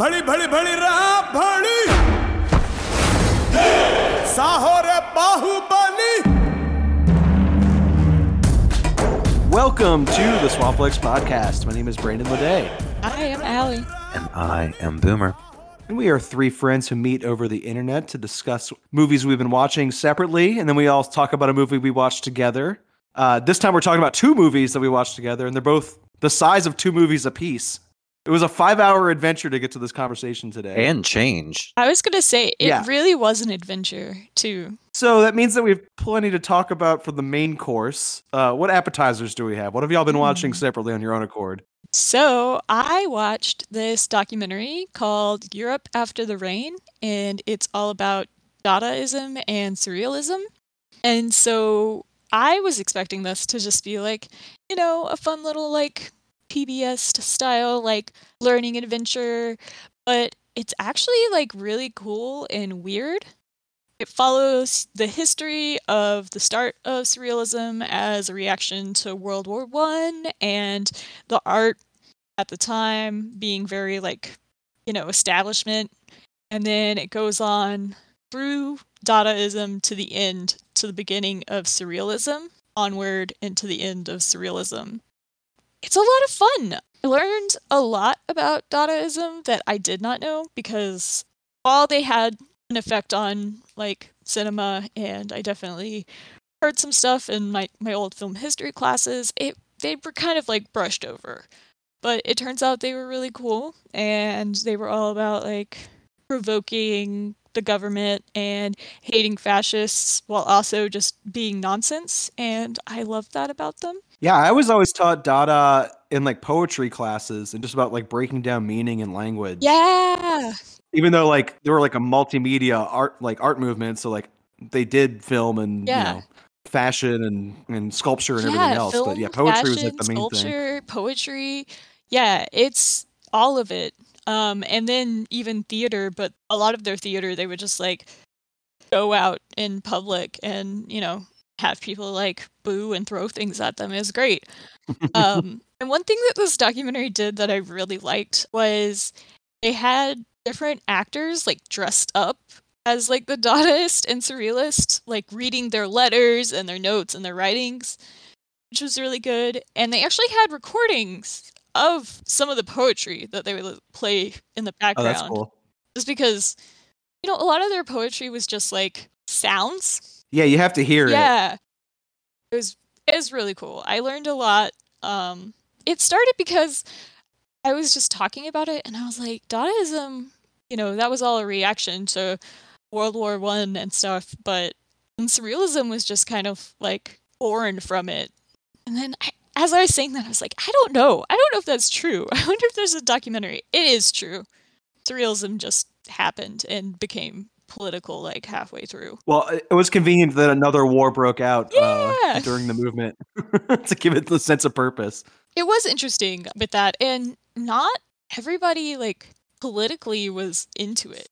रहा साहोर Baahubali Welcome to the Swampflix Podcast. My name is Brandon Ledet. I am Alli. And I am Boomer. And we are three friends who meet over the internet to discuss movies we've been watching separately. And then we all talk about a movie we watched together. Uh, this time we're talking about two movies that we watched together, and they're both the size of two movies apiece. It was a five-hour adventure to get to this conversation today. And change. I was gonna say it Yeah. really was an adventure too. so that means that we have plenty to talk about for the main course. Uh, what appetizers do we have? What have y'all been watching Hmm. separately on your own accord? So I watched this documentary called Europe After the Rain, and it's all about Dadaism and Surrealism. And so I was expecting this to just be like, you know, a fun little like PBS style like learning adventure, but it's actually like really cool and weird. It follows the history of the start of surrealism as a reaction to World War One and the art at the time being very like, you know, establishment. And then it goes on through Dadaism to the end, to the beginning of surrealism, onward into the end of surrealism. It's a lot of fun. I learned a lot about Dadaism that I did not know because while they had an effect on like cinema and I definitely heard some stuff in my, my old film history classes, it they were kind of like brushed over. But it turns out they were really cool and they were all about like provoking the government and hating fascists while also just being nonsense and I love that about them. Yeah, I was always taught Dada in like poetry classes and just about like breaking down meaning and language. Yeah. Even though like they were like a multimedia art like art movement, so like they did film and Yeah. you know fashion and and sculpture and everything else. but yeah, film, poetry was like the main thing. sculpture, poetry. Yeah, it's all of it. Um, and then even theater, but a lot of their theater, they would just like go out in public and you know have people like boo and throw things at them. It was great. Um, and one thing that this documentary did that I really liked was they had different actors like dressed up as like the Dadaist and Surrealist, like reading their letters and their notes and their writings, which was really good. And they actually had recordings of some of the poetry that they would play in the Oh, background. that's cool. Just because, you know, a lot of their poetry was just like sounds. Yeah, you have to hear it. Yeah. It was it was really cool. I learned a lot. Um it started because I was just talking about it and I was like, Dadaism, you know, that was all a reaction to World War One and stuff, but and surrealism was just kind of like born from it. And then I, as I was saying that, I was like, I don't know. I don't know if that's true. I wonder if there's a documentary. It is true. Surrealism just happened and became political like halfway through. Well, it was convenient that another war broke out uh, during the movement to give it the sense of purpose. it was interesting with that and not everybody like politically was into it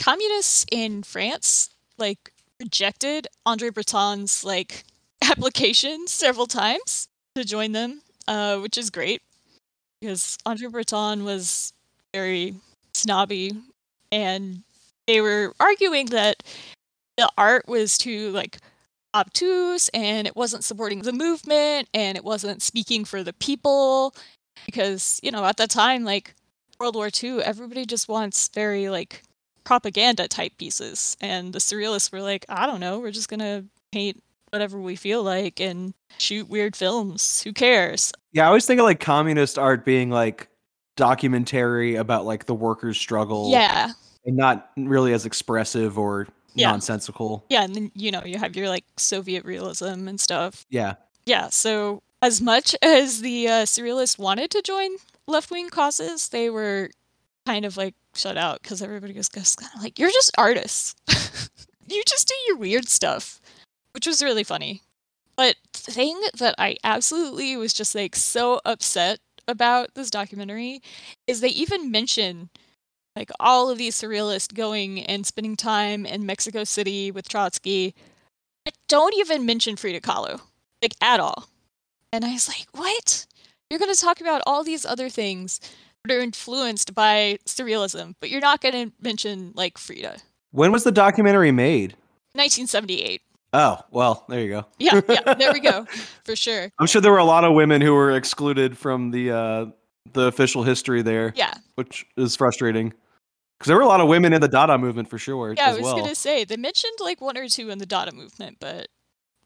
communists in france like rejected andre breton's like application several times to join them uh, which is great because andre breton was very snobby and they were arguing that the art was too like obtuse and it wasn't supporting the movement and it wasn't speaking for the people because you know at that time like world war ii everybody just wants very like propaganda type pieces and the surrealists were like i don't know we're just gonna paint whatever we feel like and shoot weird films who cares Yeah, I always think of like communist art being like documentary about like the workers' struggle. yeah and not really as expressive or Yeah. nonsensical. yeah and then you know you have your like soviet realism and stuff Yeah. yeah, so as much as the uh, surrealists wanted to join left wing causes, they were kind of like shut out because everybody was just kind of like, "You're just artists. you just do your weird stuff," which was really funny. But the thing that I absolutely was just like so upset about this documentary is they even mention like all of these surrealists going and spending time in Mexico City with Trotsky. But don't even mention Frida Kahlo like at all. And I was like, what? You're going to talk about all these other things that are influenced by surrealism, but you're not going to mention like Frida. When was the documentary made? 1978. Oh, well, there you go. Yeah, yeah, there we go. For sure. I'm sure there were a lot of women who were excluded from the uh, the official history there, Yeah. which is frustrating. Because there were a lot of women in the Dada movement for sure Yeah, I was well. gonna say they mentioned like one or two in the Dada movement, but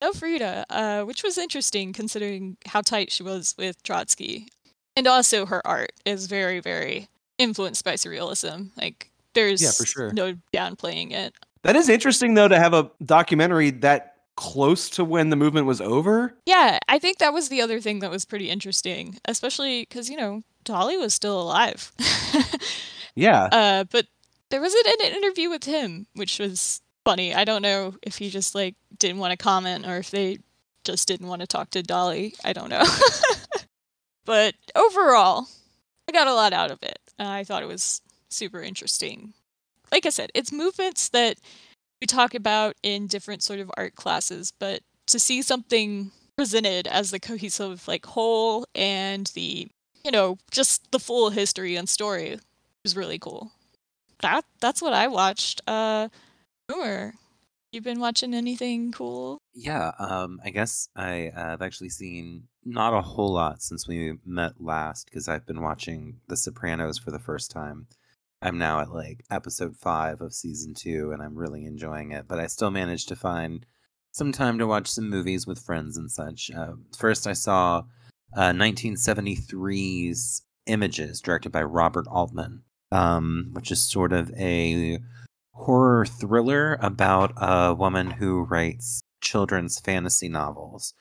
no Frida, uh, which was interesting considering how tight she was with Trotsky, and also her art is very, very influenced by surrealism. Like there's yeah, for sure. no downplaying it. That is interesting though to have a documentary that close to when the movement was over. Yeah, I think that was the other thing that was pretty interesting, especially because you know Dalí was still alive. Yeah. Uh, but there was an, an interview with him, which was funny. I don't know if he just like didn't want to comment or if they just didn't want to talk to Dalí. I don't know. but overall, I got a lot out of it. Uh, I thought it was super interesting. Like I said, it's movements that we talk about in different sort of art classes, but to see something presented as the cohesive like whole and the you know just the full history and story was really cool. That that's what I watched. Uh Boomer, you been watching anything cool? Yeah, um, I guess I uh, have actually seen not a whole lot since we met last because I've been watching The Sopranos for the first time. I'm now at like episode five of season two, and I'm really enjoying it. But I still managed to find some time to watch some movies with friends and such. Uh, first, I saw uh, 1973's Images, directed by Robert Altman, um, which is sort of a horror thriller about a woman who writes children's fantasy novels.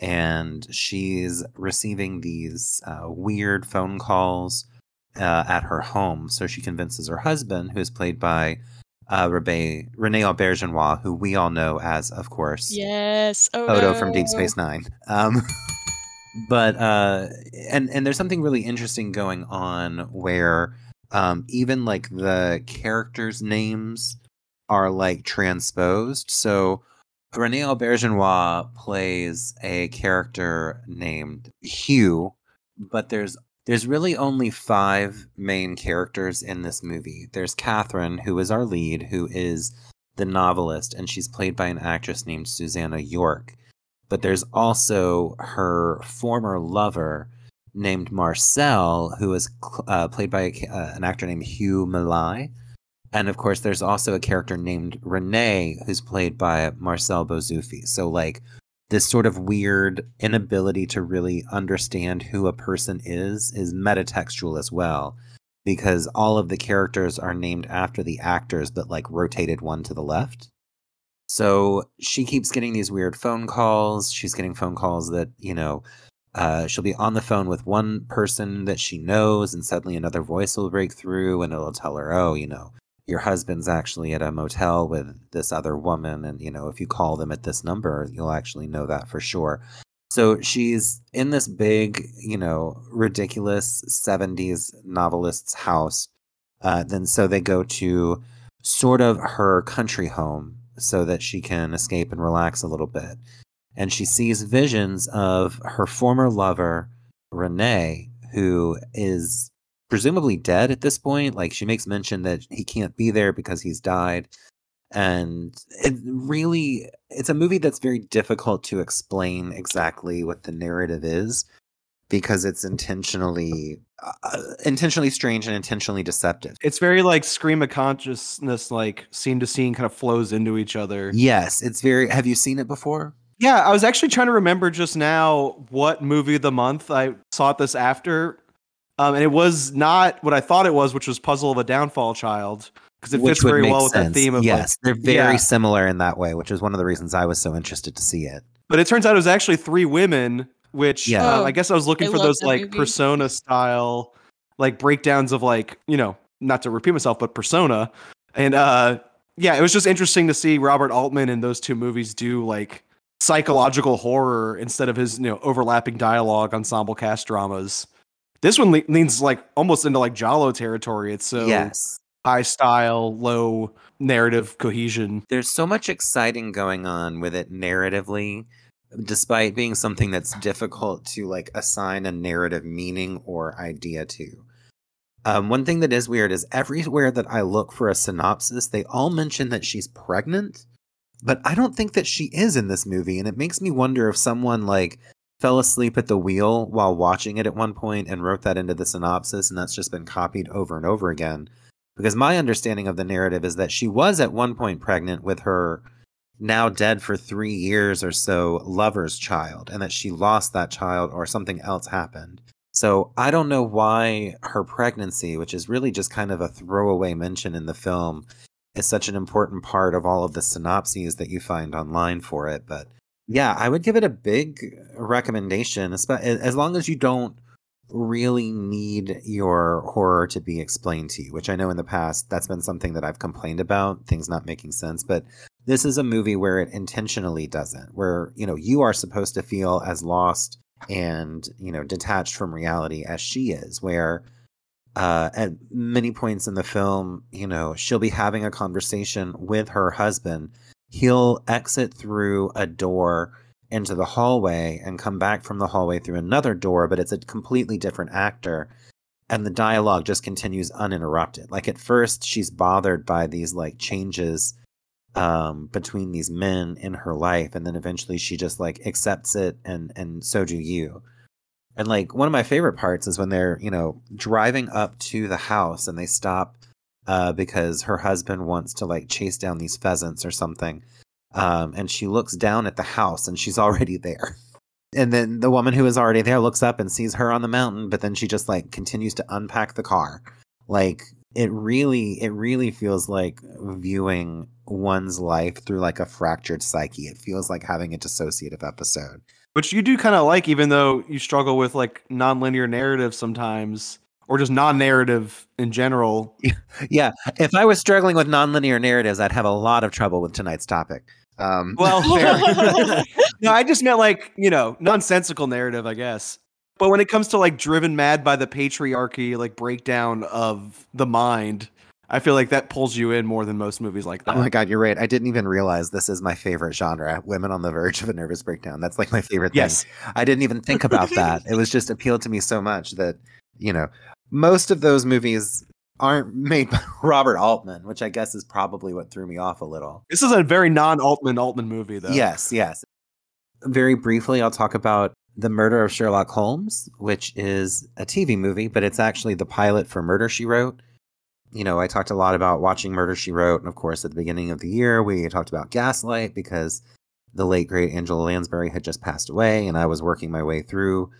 And she's receiving these uh, weird phone calls uh, at her home. So she convinces her husband, who is played by uh, Rebe, René Auberjonois, who we all know as, of course, Yes. Oh, Odo from Deep. Space Nine. Um, but uh, and and there's something really interesting going on where um, even like the characters' names are like transposed. So René Auberjonois plays a character named Hugh, but there's there's really only five main characters in this movie. There's Catherine, who is our lead, who is the novelist, and she's played by an actress named Susannah York. But there's also her former lover named Marcel, who is uh, played by a, uh, an actor named Hugh Millais. And of course, there's also a character named Renee, who's played by Marcel Bozzuffi. So, like, this sort of weird inability to really understand who a person is is metatextual as well because all of the characters are named after the actors but like rotated one to the left. So she keeps getting these weird phone calls. She's getting phone calls that you know uh, she'll be on the phone with one person that she knows and suddenly another voice will break through and it'll tell her oh you know your husband's actually at a motel with this other woman and you know if you call them at this number you'll actually know that for sure. So she's in this big you know ridiculous 70s novelist's house uh, then so they go to sort of her country home so that she can escape and relax a little bit. And she sees visions of her former lover renee who is presumably dead at this point. Like she makes mention that he can't be there because he's died. And it really, it's a movie that's very difficult to explain exactly what the narrative is because it's intentionally, uh, intentionally strange and intentionally deceptive. It's very like scream of consciousness, like scene to scene kind of flows into each other. Yes, it's very. Have you seen it before? Yeah, I was actually trying to remember just now what movie of the month I saw this after. Um, and it was not what I thought it was, which was Puzzle of a Downfall Child, because it Which fits very make well with the theme of like, yes, they're very Yeah. similar in that way, which is one of the reasons I was so interested to see it. But it turns out it was actually three women, which Yeah. um, I guess I was looking I for those like movie. persona style, like breakdowns of like you know, not to repeat myself, but persona, and uh, yeah, it was just interesting to see Robert Altman in those two movies do like psychological horror instead of his you know overlapping dialogue ensemble cast dramas. This one le- leans like almost into like Giallo territory. It's so yes. high style, low narrative cohesion. there's so much exciting going on with it narratively despite being something that's difficult to like assign a narrative meaning or idea to Um, one thing that is weird is everywhere that I look for a synopsis, they all mention that she's pregnant, but I don't think that she is in this movie, and it makes me wonder if someone like fell asleep at the wheel while watching it at one point and wrote that into the synopsis, and that's just been copied over and over again. Because my understanding of the narrative is that she was at one point pregnant with her now dead for three years or so lover's child, and that she lost that child or something else happened. So I don't know why her pregnancy, which is really just kind of a throwaway mention in the film, is such an important part of all of the synopses that you find online for it. But yeah, I would give it a big recommendation, as long as you don't really need your horror to be explained to you, which I know in the past that's been something that I've complained about, things not making sense. But this is a movie where it intentionally doesn't, where, you know, you are supposed to feel as lost and, you know, detached from reality as she is, where uh, at many points in the film, you know, she'll be having a conversation with her husband. He'll exit through a door into the hallway and come back from the hallway through another door, but it's a completely different actor. And the dialogue just continues uninterrupted. Like at first, she's bothered by these like changes um, between these men in her life, and then eventually she just like accepts it, and and so do you. And like one of my favorite parts is when they're you know driving up to the house and they stop uh, because her husband wants to like chase down these pheasants or something um, and she looks down at the house and she's already there. And then the woman who is already there looks up and sees her on the mountain, but then she just like continues to unpack the car. Like it really, it really feels like viewing one's life through like a fractured psyche. It feels like having a dissociative episode. Which you do kind of like, even though you struggle with like nonlinear narrative sometimes, or just non-narrative in general. Yeah, if I was struggling with nonlinear narratives, I'd have a lot of trouble with tonight's topic. Um, Well, no, I just meant like you know nonsensical narrative, I guess. But when it comes to like driven mad by the patriarchy, like breakdown of the mind, I feel like that pulls you in more than most movies like that. Oh my god, you're right. I didn't even realize this is my favorite genre. Women on the verge of a nervous breakdown. That's like my favorite thing. Yes. I didn't even think about that. it was just appealed to me so much that, you know, most of those movies aren't made by Robert Altman, which I guess is probably what threw me off a little. This is a very non-Altman Altman movie, though. Yes, yes. Very briefly, I'll talk about The Murder of Sherlock Holmes, which is a TV movie, but it's actually the pilot for Murder She Wrote. You know, I talked a lot about watching Murder She Wrote, and of course, at the beginning of the year, we talked about Gaslight because the late great Angela Lansbury had just passed away, and I was working my way through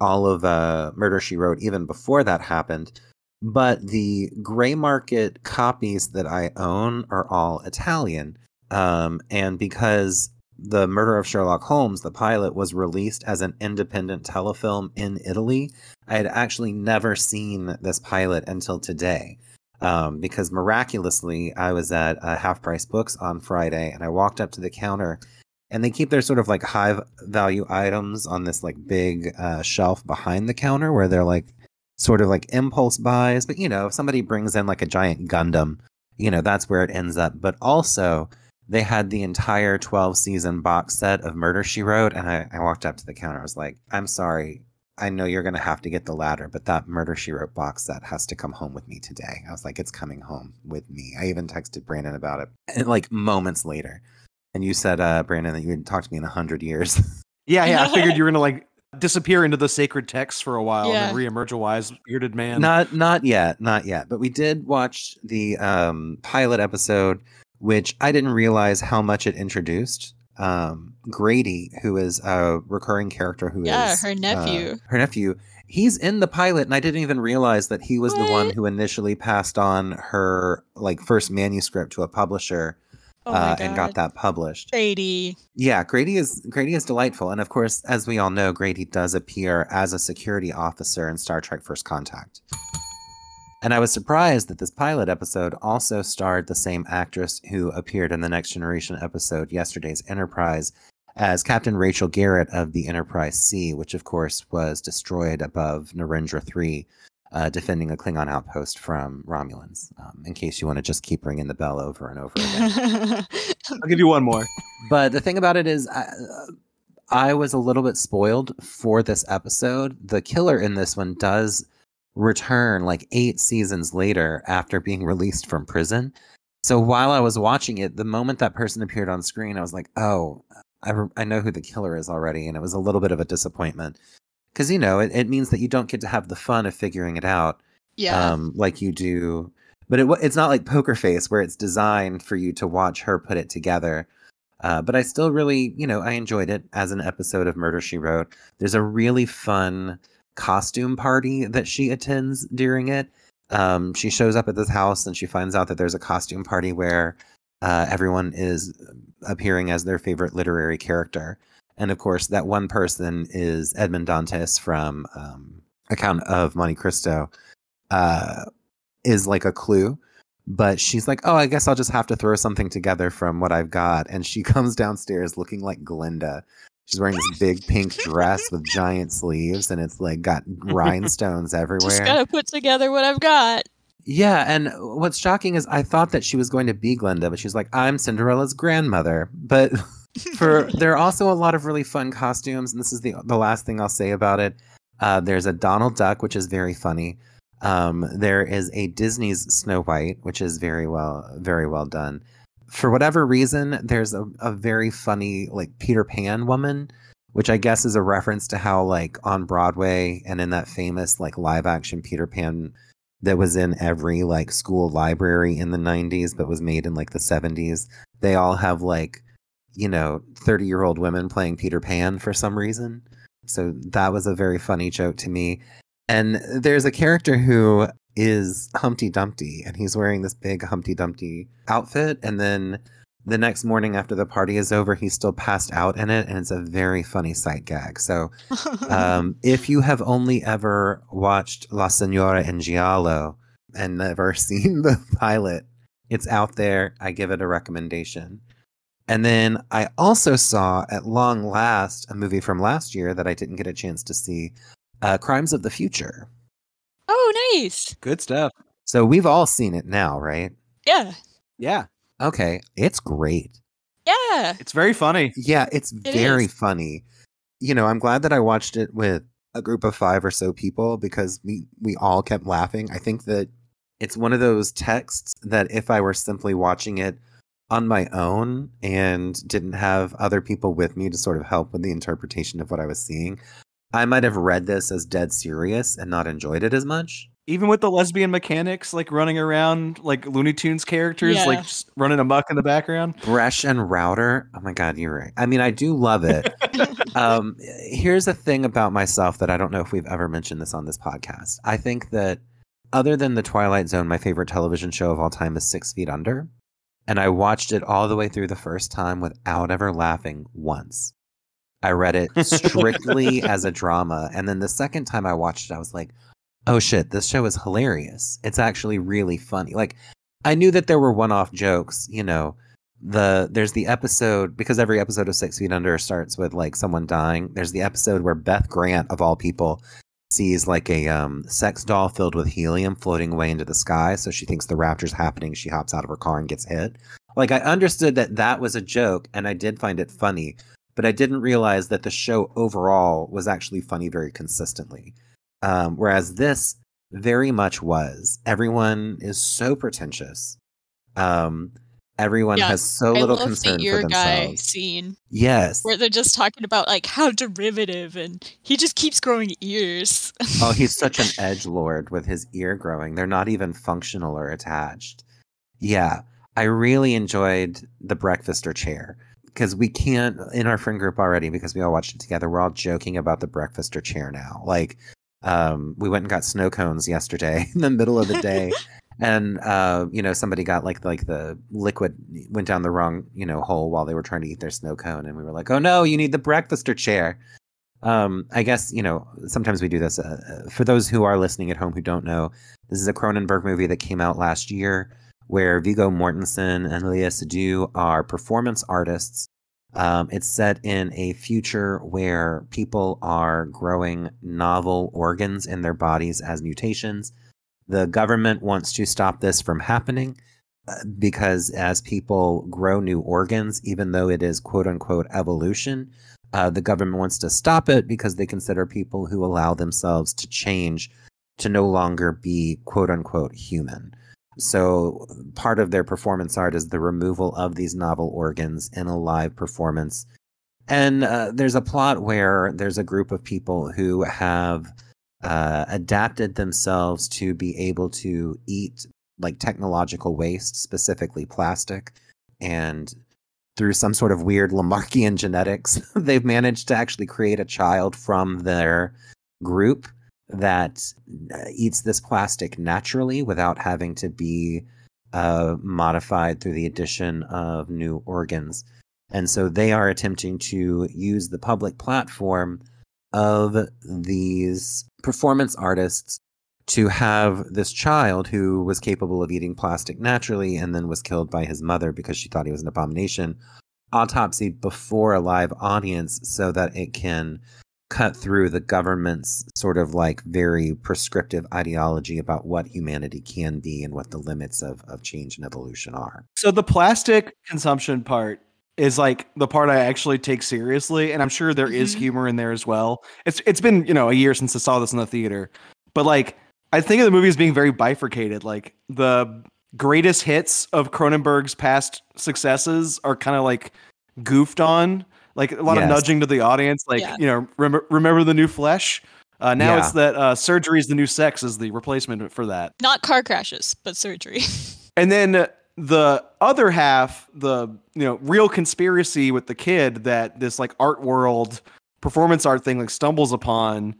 all of uh, Murder She Wrote even before that happened. But the gray market copies that I own are all Italian. Um, and because the Murder of Sherlock Holmes, the pilot, was released as an independent telefilm in Italy, I had actually never seen this pilot until today. Um, because miraculously, I was at uh, Half Price Books on Friday and I walked up to the counter and they keep their sort of like high value items on this like big uh, shelf behind the counter where they're like sort of like impulse buys. But you know, if somebody brings in like a giant Gundam, you know, that's where it ends up. But also, they had the entire 12 season box set of Murder She Wrote. And I, I walked up to the counter. I was like, I'm sorry. I know you're going to have to get the ladder, but that Murder She Wrote box set has to come home with me today. I was like, it's coming home with me. I even texted Brandon about it. And like moments later, and you said, uh, Brandon, that you hadn't talked to me in a hundred years. yeah, yeah. I figured you were gonna like disappear into the sacred texts for a while Yeah. and then reemerge a wise bearded man. not, not yet, not yet. But we did watch the um, pilot episode, which I didn't realize how much it introduced. Um, Grady, who is a recurring character, who is Yeah, her uh, nephew. her nephew. He's in the pilot, and I didn't even realize that he was the one who initially passed on her like first manuscript to a publisher Oh uh, and got that published. Grady. Yeah, Grady is Grady is delightful, and of course, as we all know, Grady does appear as a security officer in Star Trek: First Contact. And I was surprised that this pilot episode also starred the same actress who appeared in the Next Generation episode Yesterday's Enterprise as Captain Rachel Garrett of the Enterprise C, which of course was destroyed above Narendra 3, uh, defending a Klingon outpost from Romulans, um, in case you want to just keep ringing the bell over and over again. I'll give you one more. But the thing about it is, I, I was a little bit spoiled for this episode. The killer in this one does return like eight seasons later after being released from prison. So while I was watching it, the moment that person appeared on screen, I was like, oh, I, re- I know who the killer is already. And it was a little bit of a disappointment. Because, you know, it, it means that you don't get to have the fun of figuring it out Yeah. um, like you do. But it, it's not like Poker Face where it's designed for you to watch her put it together. Uh, but I still really, you know, I enjoyed it as an episode of Murder She Wrote. There's a really fun costume party that she attends during it. Um, she shows up at this house and she finds out that there's a costume party where uh, everyone is appearing as their favorite literary character. And of course, that one person is Edmond Dantes from um, Account of Monte Cristo, uh, is like a clue. But she's like, oh, I guess I'll just have to throw something together from what I've got. And she comes downstairs looking like Glinda. She's wearing this big pink dress with giant sleeves, and it's like got rhinestones everywhere. Just gotta put together what I've got. Yeah, and what's shocking is I thought that she was going to be Glinda, but she's like, I'm Cinderella's grandmother. But for there are also a lot of really fun costumes, and this is the the last thing I'll say about it. Uh, there's a Donald Duck, which is very funny. Um, there is a Disney's Snow White, which is very well very well done. For whatever reason, there's a, a very funny like Peter Pan woman, which I guess is a reference to how like on Broadway and in that famous like live action Peter Pan that was in every like school library in the 90s but was made in like the 70s they all have like you know 30 year old women playing peter pan for some reason so that was a very funny joke to me and there's a character who is humpty dumpty and he's wearing this big humpty dumpty outfit and then the next morning after the party is over he's still passed out in it and it's a very funny sight gag so um, if you have only ever watched La Senora in Giallo and never seen the pilot, it's out there. I give it a recommendation. And then I also saw at long last a movie from last year that I didn't get a chance to see uh, Crimes of the Future. oh, nice. Good stuff. So we've all seen it now, right? Yeah. Yeah. Okay, it's great. Yeah. It's very funny. Yeah, it's It very is. funny. You know, I'm glad that I watched it with a group of five or so people because we we all kept laughing. I think that it's one of those texts that if I were simply watching it on my own and didn't have other people with me to sort of help with the interpretation of what I was seeing, I might have read this as dead serious and not enjoyed it as much. Even with the lesbian mechanics like running around like Looney Tunes characters, Yeah. like just running amok in the background. Bresh and Router. Oh my god, you're right. I mean, I do love it. um, here's a thing about myself that I don't know if we've ever mentioned this on this podcast. I think that other than the Twilight Zone, my favorite television show of all time is Six Feet Under, and I watched it all the way through the first time without ever laughing once. I read it strictly as a drama, and then the second time I watched it, I was like, "Oh shit, this show is hilarious! It's actually really funny." Like, I knew that there were one-off jokes, you know, the there's the episode because every episode of Six Feet Under starts with like someone dying. There's the episode where Beth Grant of all people sees like a um, sex doll filled with helium floating away into the sky. So she thinks the rapture's happening. She hops out of her car and gets hit. Like I understood that that was a joke, and I did find it funny, but I didn't realize that the show overall was actually funny very consistently. Um, whereas this very much was. Everyone is so pretentious. Um, everyone Yeah, has so I little love concern the ear for guy themselves. scene Yes. where they're just talking about like how derivative and he just keeps growing ears. oh, he's such an edge lord with his ear growing. They're not even functional or attached. Yeah, I really enjoyed the breakfaster chair because we can't in our friend group already because we all watched it together. We're all joking about the breakfaster chair now. Like, um, we went and got snow cones yesterday in the middle of the day. And uh, you know, somebody got like like the liquid went down the wrong you know hole while they were trying to eat their snow cone, and we were like, "Oh no, you need the breakfaster chair." Um, I guess you know sometimes we do this. Uh, uh, for those who are listening at home who don't know, this is a Cronenberg movie that came out last year, where Viggo Mortensen and Léa Seydoux are performance artists. Um, it's set in a future where people are growing novel organs in their bodies as mutations. The government wants to stop this from happening uh, because as people grow new organs, even though it is quote unquote evolution, uh, the government wants to stop it because they consider people who allow themselves to change to no longer be quote unquote human. So part of their performance art is the removal of these novel organs in a live performance. And uh, there's a plot where there's a group of people who have uh, adapted themselves to be able to eat like technological waste, specifically plastic, and through some sort of weird Lamarckian genetics, they've managed to actually create a child from their group that uh, eats this plastic naturally without having to be uh, modified through the addition of new organs. And so they are attempting to use the public platform of these performance artists to have this child who was capable of eating plastic naturally and then was killed by his mother because she thought he was an abomination autopsy before a live audience so that it can cut through the government's sort of like very prescriptive ideology about what humanity can be and what the limits of, of change and evolution are. So the plastic consumption part is like the part I actually take seriously, and I'm sure there is Mhm. humor in there as well. It's it's been you know a year since I saw this in the theater, but like I think of the movie as being very bifurcated. Like the greatest hits of Cronenberg's past successes are kind of like goofed on, like a lot of nudging to the audience, like Yeah. you know remember remember the new flesh. Uh, now Yeah. it's that uh, surgery is the new sex is the replacement for that. Not car crashes, but surgery. And then the other half, the you know real conspiracy with the kid that this like art world performance art thing like stumbles upon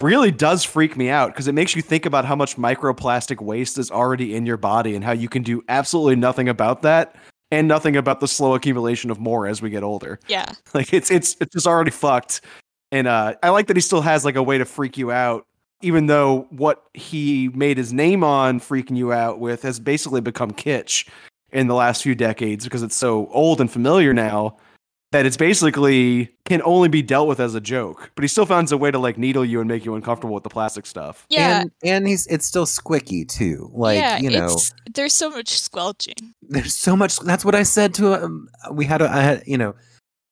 really does freak me out because it makes you think about how much microplastic waste is already in your body and how you can do absolutely nothing about that and nothing about the slow accumulation of more as we get older. yeah. Like it's it's it's just already fucked. And uh I like that he still has like a way to freak you out, even though what he made his name on freaking you out with has basically become kitsch in the last few decades because it's so old and familiar now that it's basically can only be dealt with as a joke. But he still finds a way to like needle you and make you uncomfortable with the plastic stuff. Yeah. And and he's it's still squicky too. Like, yeah, you know, it's, there's so much squelching. there's so much that's what I said to him. We had a I had, you know,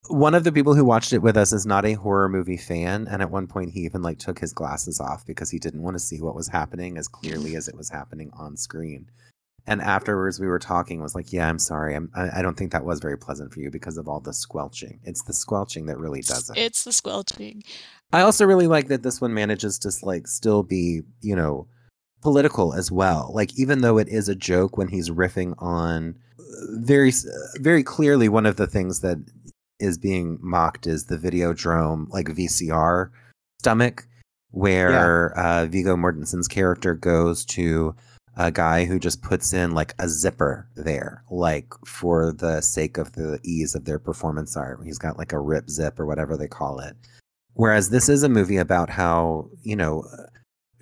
one of the people who watched it with us is not a horror movie fan and at one point he even like took his glasses off because he didn't want to see what was happening as clearly as it was happening on screen and afterwards we were talking was like yeah i'm sorry I'm, I, I don't think that was very pleasant for you because of all the squelching it's the squelching that really does it It's the squelching. I also really like that this one manages to like still be, you know, political as well. Like even though it is a joke when he's riffing on uh, very uh, very clearly one of the things that is being mocked is the Videodrome like VCR stomach where uh Viggo Mortensen's character goes to a guy who just puts in like a zipper there, like for the sake of the ease of their performance art. He's got like a rip zip or whatever they call it. Whereas this is a movie about how, you know,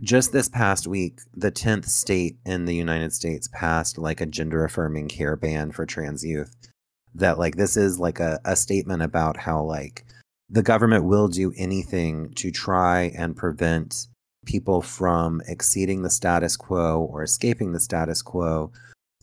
just this past week, the 10th state in the United States passed like a gender affirming care ban for trans youth. That, like, this is like a, a statement about how, like, the government will do anything to try and prevent people from exceeding the status quo or escaping the status quo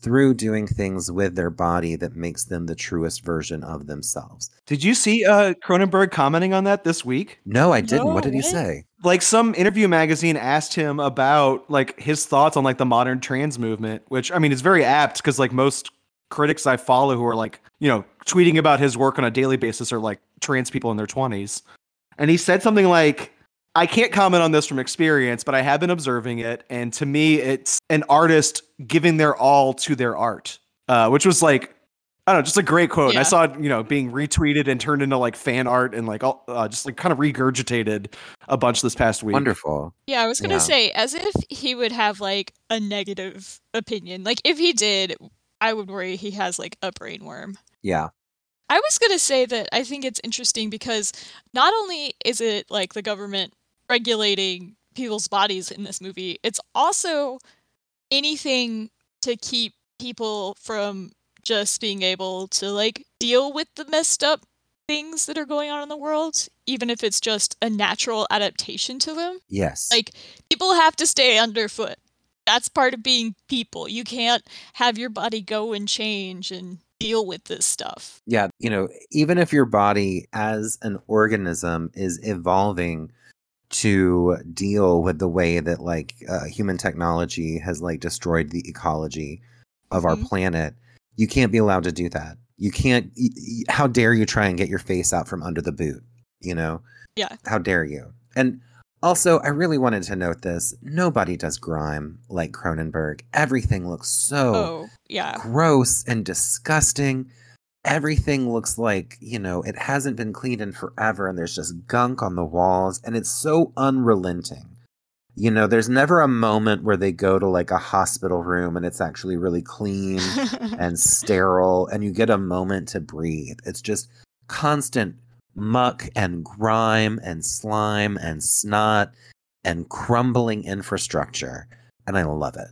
through doing things with their body that makes them the truest version of themselves. Did you see uh Cronenberg commenting on that this week? No, I didn't. No, what did he say? like some interview magazine asked him about like his thoughts on like the modern trans movement which i mean is very apt because like most critics i follow who are like you know tweeting about his work on a daily basis are like trans people in their 20s and he said something like i can't comment on this from experience but i have been observing it and to me it's an artist giving their all to their art uh, which was like I don't know, just a great quote. And I saw it, you know, being retweeted and turned into like fan art and like all, uh, just like kind of regurgitated a bunch this past week. Wonderful. Yeah, I was gonna Yeah. say, as if he would have like a negative opinion. Like if he did, I would worry he has like a brain worm. Yeah. I was gonna say that I think it's interesting because not only is it like the government regulating people's bodies in this movie, it's also anything to keep people from just being able to like deal with the messed up things that are going on in the world, even if it's just a natural adaptation to them. Yes. Like people have to stay underfoot. That's part of being people. You can't have your body go and change and deal with this stuff. yeah. You know, even if your body as an organism is evolving to deal with the way that like uh, human technology has like destroyed the ecology of our Mhm. planet you can't be allowed to do that you can't y- y- how dare you try and get your face out from under the boot you know Yeah. how dare you and also i really wanted to note this nobody does grime like cronenberg everything looks so Oh, yeah. gross and disgusting. Everything looks like, you know, it hasn't been cleaned in forever and there's just gunk on the walls and it's so unrelenting. You know, there's never a moment where they go to like a hospital room and it's actually really clean and sterile and you get a moment to breathe. It's just constant muck and grime and slime and snot and crumbling infrastructure. And I love it.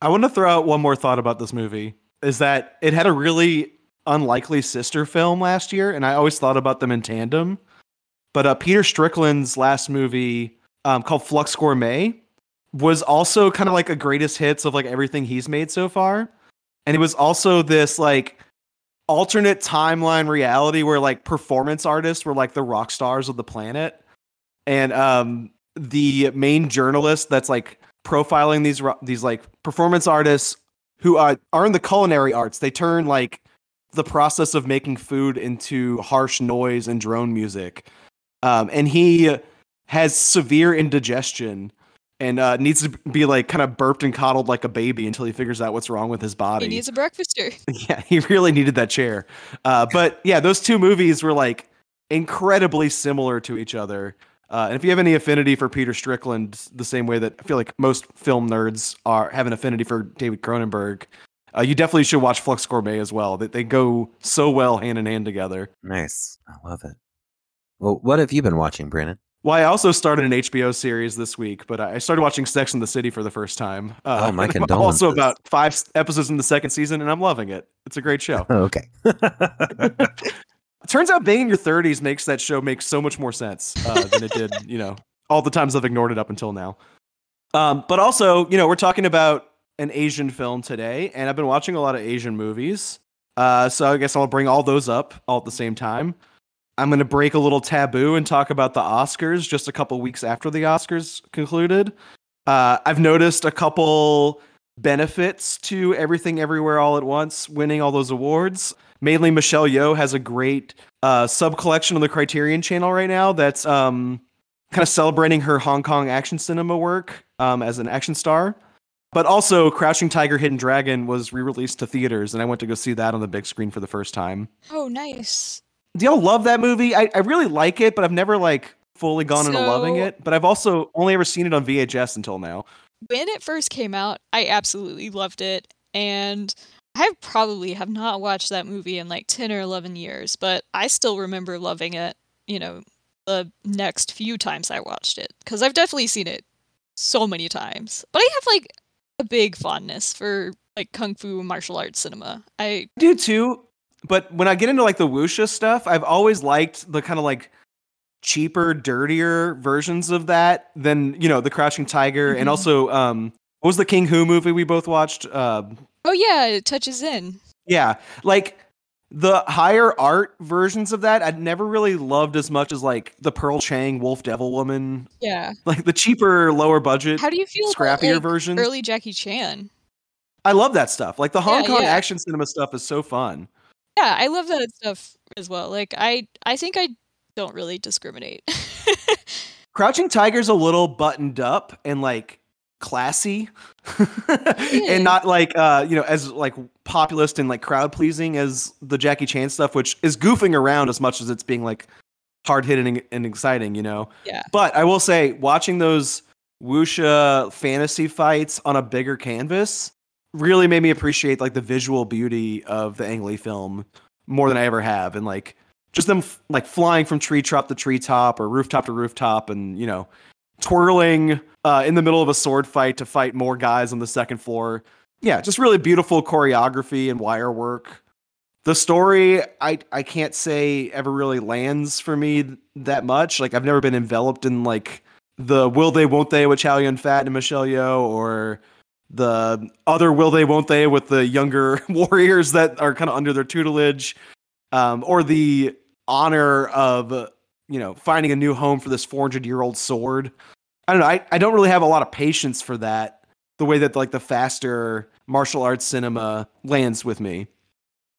I want to throw out one more thought about this movie is that it had a really unlikely sister film last year, and I always thought about them in tandem. But uh, Peter Strickland's last movie um, called Flux Gourmet was also kind of like a greatest hits of like everything he's made so far. And it was also this like alternate timeline reality where like performance artists were like the rock stars of the planet. And um the main journalist that's like profiling these these like performance artists who uh, are in the culinary arts. They turn like the process of making food into harsh noise and drone music. Um, and he has severe indigestion and uh, needs to be like kind of burped and coddled like a baby until he figures out what's wrong with his body. he needs a breakfaster. Yeah, he really needed that chair. Uh, but yeah, those two movies were like incredibly similar to each other. Uh, and if you have any affinity for Peter Strickland, the same way that I feel like most film nerds are have an affinity for David Cronenberg, uh, you definitely should watch Flux Gourmet as well. That they go so well hand in hand together. Nice. I love it. Well, what have you been watching, Brandon? Well, I also started an HBO series this week, but I started watching Sex and the City for the first time. Uh, Oh, my condolences. Also, about five episodes in the second season, and I'm loving it. It's a great show. Oh, okay. Turns out being in your 30s makes that show make so much more sense uh, than it did, you know, all the times I've ignored it up until now. Um, but also, you know, we're talking about an Asian film today, and I've been watching a lot of Asian movies. Uh, so I guess I'll bring all those up all at the same time. I'm going to break a little taboo and talk about the Oscars just a couple weeks after the Oscars concluded. Uh, I've noticed a couple benefits to Everything Everywhere All at Once winning all those awards. Mainly, Michelle Yeoh has a great uh, sub collection on the Criterion Channel right now that's um, kind of celebrating her Hong Kong action cinema work um, as an action star. But also, Crouching Tiger, Hidden Dragon was re released to theaters, and I went to go see that on the big screen for the first time. Oh, nice. Do y'all love that movie? I, I really like it, but I've never like fully gone into loving it. But I've also only ever seen it on VHS until now. When it first came out, I absolutely loved it. And I probably have not watched that movie in like 10 or 11 years, but I still remember loving it, you know, the next few times I watched it. Because I've definitely seen it so many times. But I have like a big fondness for like kung fu martial arts cinema. I do too. But when I get into like the wuxia stuff, I've always liked the kind of like cheaper, dirtier versions of that than you know the Crouching Tiger, and Mhm. also um, what was the King Hu movie we both watched? Uh, Oh yeah, A Touch of Zen. yeah, like the higher art versions of that, I'd never really loved as much as like the Pearl Chang Wolf Devil Woman, Yeah. like the cheaper, lower budget, How do you feel about scrappier like, versions. early Jackie Chan? I love that stuff. Like the Hong Yeah, Kong yeah. action cinema stuff is so fun. Yeah, I love that stuff as well. Like I I think I don't really discriminate. Crouching Tiger's a little buttoned up and like classy and not like uh you know as like populist and like crowd pleasing as the Jackie Chan stuff which is goofing around as much as it's being like hard hitting and, and exciting you know Yeah. but I will say watching those wuxia fantasy fights on a bigger canvas really made me appreciate like the visual beauty of the Ang Lee film more than I ever have. And like just them f- like flying from tree top to tree top or rooftop to rooftop and you know twirling uh, in the middle of a sword fight to fight more guys on the second floor. Yeah just really beautiful choreography and wire work. The story i i can't say ever really lands for me th- that much. Like i've never been enveloped in like the will they won't they with Chow Yun Fat and Michelle Yeoh or the other will they won't they with the younger warriors that are kind of under their tutelage um, or the honor of you know, finding a new home for this 400 year old sword. I don't know. I, I don't really have a lot of patience for that. The way that like the faster martial arts cinema lands with me.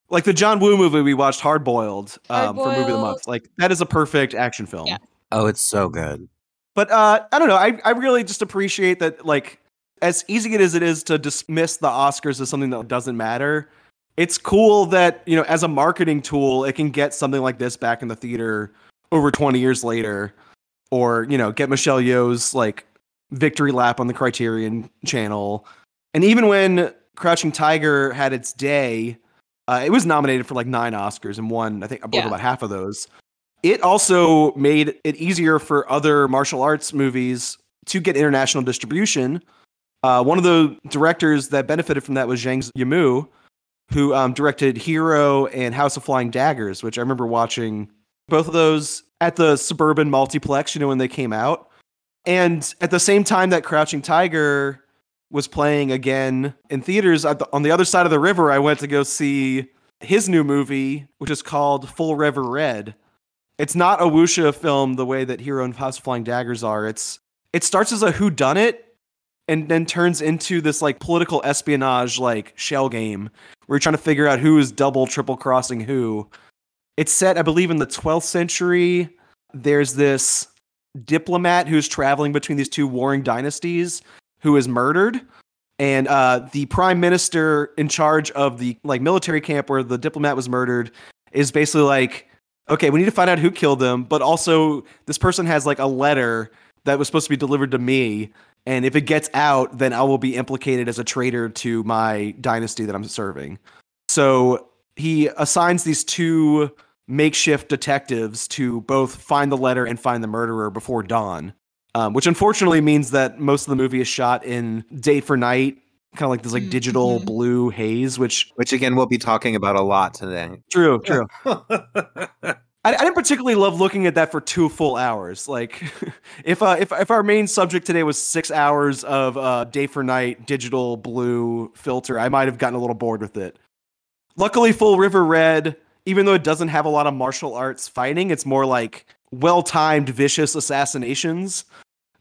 Like the John Woo movie we watched, Hard Boiled, um, for movie of the month. Like that is a perfect action film. Yeah. Oh, it's so good. But uh, I don't know. I, I really just appreciate that, like, as easy as it is to dismiss the Oscars as something that doesn't matter, it's cool that, you know, as a marketing tool, it can get something like this back in the theater over 20 years later. Or, you know, get Michelle Yeoh's, like, victory lap on the Criterion channel. And even when Crouching Tiger had its day, uh, it was nominated for like nine Oscars and won, I think, Yeah. about half of those it also made it easier for other martial arts movies to get international distribution. Uh, one of the directors that benefited from that was Zhang Yimou, who um, directed Hero and House of Flying Daggers, which I remember watching both of those at the suburban multiplex, you know, when they came out. And at the same time that Crouching Tiger was playing again in theaters at the, on the other side of the river, I went to go see his new movie, which is called Full River Red. It's not a wuxia film the way that Hero and House of Flying Daggers are. It's it starts as a who done it and then turns into this like political espionage like shell game where you're trying to figure out who is double triple crossing who. It's set, I believe, in the 12th century. There's this diplomat who's traveling between these two warring dynasties who is murdered and uh, the prime minister in charge of the like military camp where the diplomat was murdered is basically like okay we need to find out who killed them but also this person has like a letter that was supposed to be delivered to me and if it gets out then i will be implicated as a traitor to my dynasty that i'm serving so he assigns these two makeshift detectives to both find the letter and find the murderer before dawn um, which unfortunately means that most of the movie is shot in day for night kind of like this like digital Mhm. blue haze which Which again, we'll be talking about a lot today. true true I, I didn't particularly love looking at that for two full hours. Like, if uh, if if our main subject today was six hours of uh, day for night digital blue filter, I might have gotten a little bored with it. Luckily, Full River Red, even though it doesn't have a lot of martial arts fighting, it's more like well timed, vicious assassinations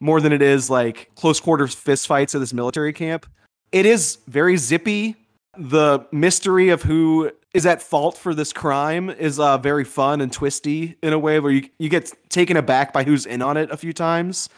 more than it is like close quarters fist fights at this military camp. It is very zippy. The mystery of who is at fault for this crime is uh, very fun and twisty in a way where you, you get taken aback by who's in on it a few times.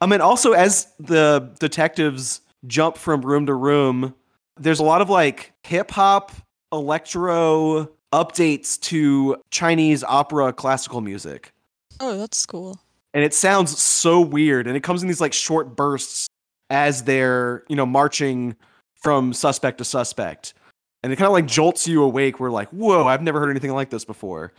I mean, also as the detectives jump from room to room, there's a lot of like hip hop, electro updates to Chinese opera classical music. Oh, that's cool. And it sounds so weird. And it comes in these like short bursts as they're, you know, marching from suspect to suspect. And it kind of like jolts you awake. We're like, whoa, I've never heard anything like this before.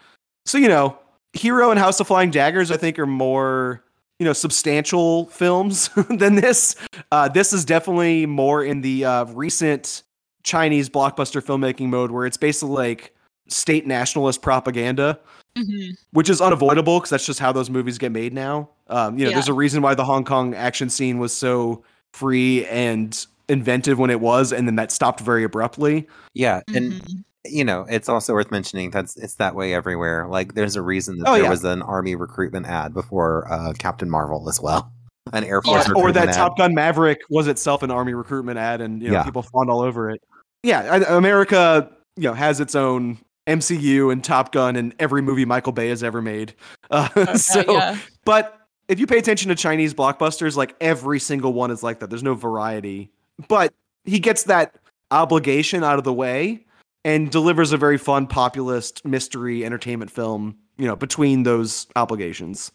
So, you know, Hero and House of Flying Daggers, I think, are more, you know, substantial films than this. Uh, this is definitely more in the uh, recent Chinese blockbuster filmmaking mode where it's basically like state nationalist propaganda hmm which is unavoidable because that's just how those movies get made now. Um, you know, Yeah. there's a reason why the Hong Kong action scene was so free and inventive when it was, and then that stopped very abruptly. Yeah, and Mhm. you know, it's also worth mentioning that's it's that way everywhere. Like, there's a reason that Oh, there yeah. was an army recruitment ad before uh, Captain Marvel as well, an Air Yeah. Force or that ad. Top Gun Maverick was itself an army recruitment ad, and you know Yeah. people fawned all over it. Yeah, America, you know, has its own MCU and Top Gun and every movie Michael Bay has ever made. Uh, Okay, so, yeah. but if you pay attention to Chinese blockbusters, like every single one is like that. There's no variety. But he gets that obligation out of the way and delivers a very fun populist mystery entertainment film, you know, between those obligations.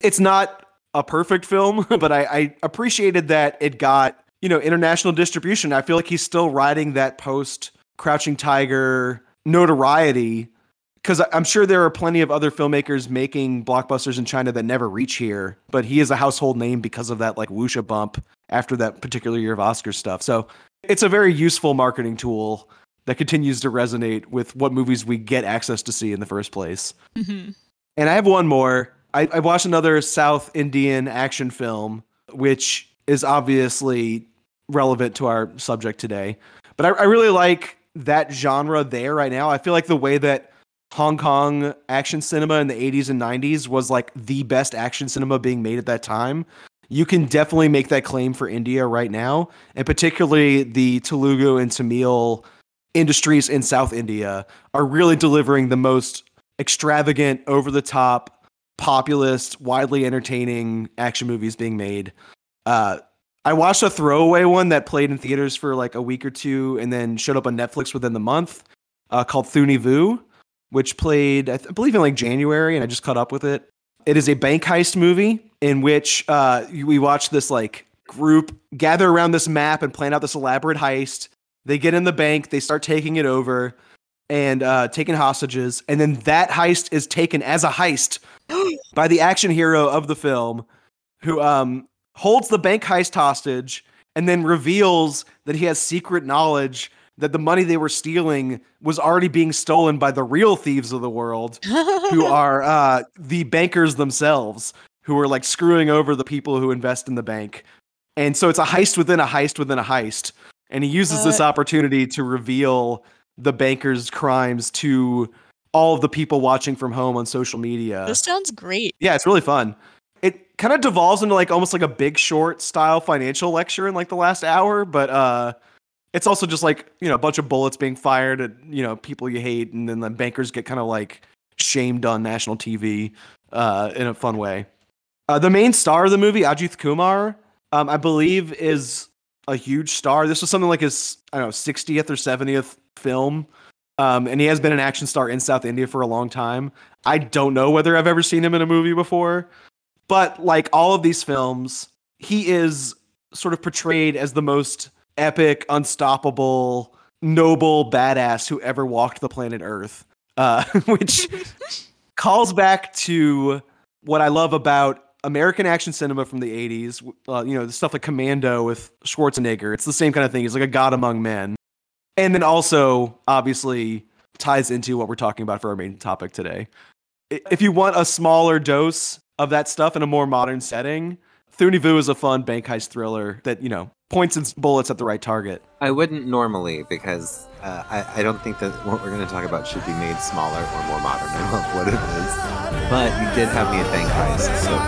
It's not a perfect film, but I, I appreciated that it got, you know, international distribution. I feel like he's still riding that post Crouching Tiger notoriety because I'm sure there are plenty of other filmmakers making blockbusters in China that never reach here, but he is a household name because of that like wuxia bump after that particular year of Oscar stuff. So it's a very useful marketing tool that continues to resonate with what movies we get access to see in the first place. Mhm. And I have one more. I, I watched another South Indian action film, which is obviously relevant to our subject today. But I, I really like that genre there right now. I feel like the way that Hong Kong action cinema in the 80s and 90s was like the best action cinema being made at that time. You can definitely make that claim for India right now, and particularly the Telugu and Tamil industries in South India are really delivering the most extravagant, over the top, populist, widely entertaining action movies being made. Uh, I watched a throwaway one that played in theaters for like a week or two and then showed up on Netflix within the month uh, called Thunivu, which played, I, th- I believe, in like January, and I just caught up with it. It is a bank heist movie in which uh, we watch this like group gather around this map and plan out this elaborate heist. They get in the bank, they start taking it over and uh, taking hostages, and then that heist is taken as a heist by the action hero of the film, who um, holds the bank heist hostage and then reveals that he has secret knowledge that the money they were stealing was already being stolen by the real thieves of the world, who are uh, the bankers themselves, who are like screwing over the people who invest in the bank. And so it's a heist within a heist within a heist. And he uses this Uh. opportunity to reveal the banker's crimes to all of the people watching from home on social media. this sounds great. Yeah, it's really fun. It kind of devolves into like almost like a big short style financial lecture in like the last hour, but uh it's also just like, you know, a bunch of bullets being fired at, you know, people you hate and then the bankers get kind of like shamed on national TV uh in a fun way. Uh the main star of the movie, Ajith Kumar, um I believe is a huge star. This was something like his I don't know, 60th or 70th film. Um, and he has been an action star in South India for a long time. I don't know whether I've ever seen him in a movie before, but like all of these films, he is sort of portrayed as the most epic, unstoppable, noble badass who ever walked the planet Earth. Uh, which calls back to what I love about American action cinema from the 80s. Uh, you know, the stuff like Commando with Schwarzenegger. It's the same kind of thing. He's like a god among men. And then also, obviously, ties into what we're talking about for our main topic today. If you want a smaller dose of that stuff in a more modern setting, Thunivu is a fun bank heist thriller that, you know, points its bullets at the right target. I wouldn't normally because uh, I, I don't think that what we're going to talk about should be made smaller or more modern. I love what it is. But you did have me at Bank Heist, so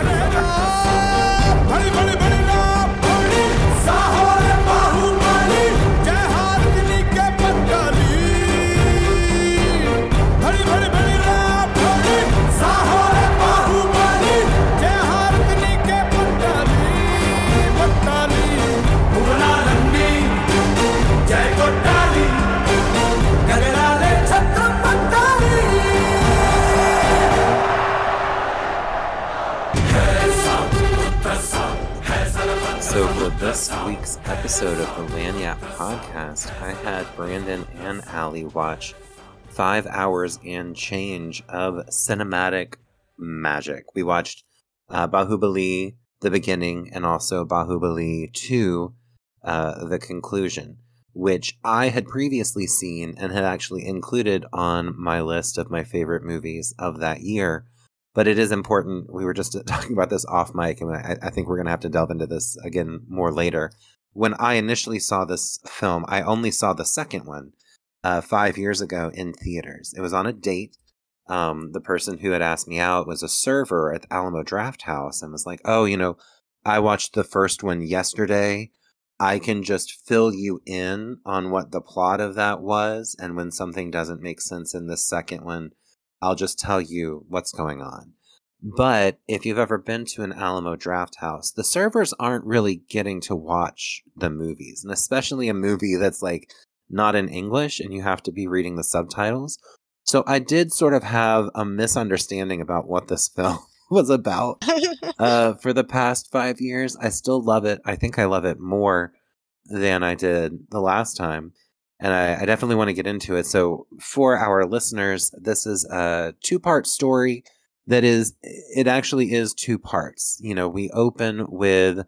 this week's episode of the Lagniappe podcast, I had Brandon and Alli watch five hours and change of cinematic magic. We watched uh, Baahubali, the beginning, and also Baahubali 2, uh, the conclusion, which I had previously seen and had actually included on my list of my favorite movies of that year but it is important. We were just talking about this off mic, and I, I think we're going to have to delve into this again more later. When I initially saw this film, I only saw the second one uh, five years ago in theaters. It was on a date. Um, the person who had asked me out was a server at the Alamo Drafthouse and was like, Oh, you know, I watched the first one yesterday. I can just fill you in on what the plot of that was. And when something doesn't make sense in the second one, I'll just tell you what's going on. But if you've ever been to an Alamo Drafthouse, the servers aren't really getting to watch the movies, and especially a movie that's like not in English and you have to be reading the subtitles. So I did sort of have a misunderstanding about what this film was about uh, for the past five years. I still love it. I think I love it more than I did the last time and I, I definitely want to get into it. So, for our listeners, this is a two part story that is, it actually is two parts. You know, we open with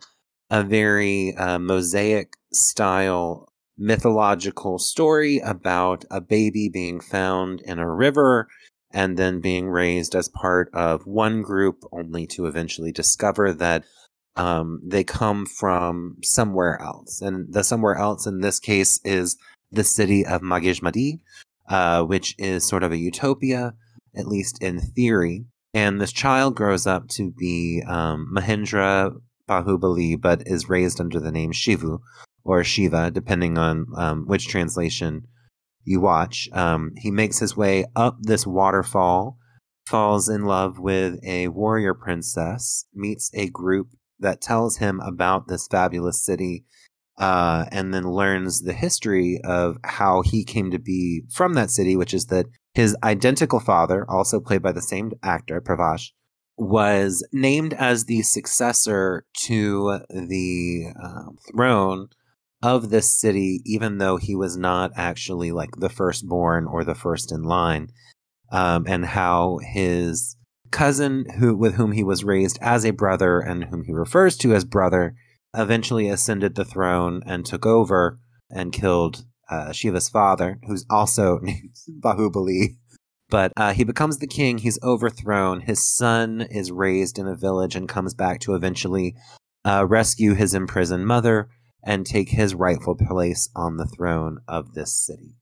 a very uh, mosaic style mythological story about a baby being found in a river and then being raised as part of one group, only to eventually discover that um, they come from somewhere else. And the somewhere else in this case is the city of Magijmadi, uh, which is sort of a utopia at least in theory. And this child grows up to be um, Mahendra Baahubali, but is raised under the name Shivu or Shiva, depending on um, which translation you watch. Um, he makes his way up this waterfall, falls in love with a warrior princess, meets a group that tells him about this fabulous city, uh, and then learns the history of how he came to be from that city, which is that his identical father, also played by the same actor, Pravash, was named as the successor to the uh, throne of this city, even though he was not actually like the firstborn or the first in line, um, and how his cousin, who with whom he was raised as a brother and whom he refers to as brother, eventually ascended the throne and took over and killed uh, Shiva's father, who's also named Baahubali. But uh, he becomes the king. He's overthrown. His son is raised in a village and comes back to eventually uh, rescue his imprisoned mother and take his rightful place on the throne of this city.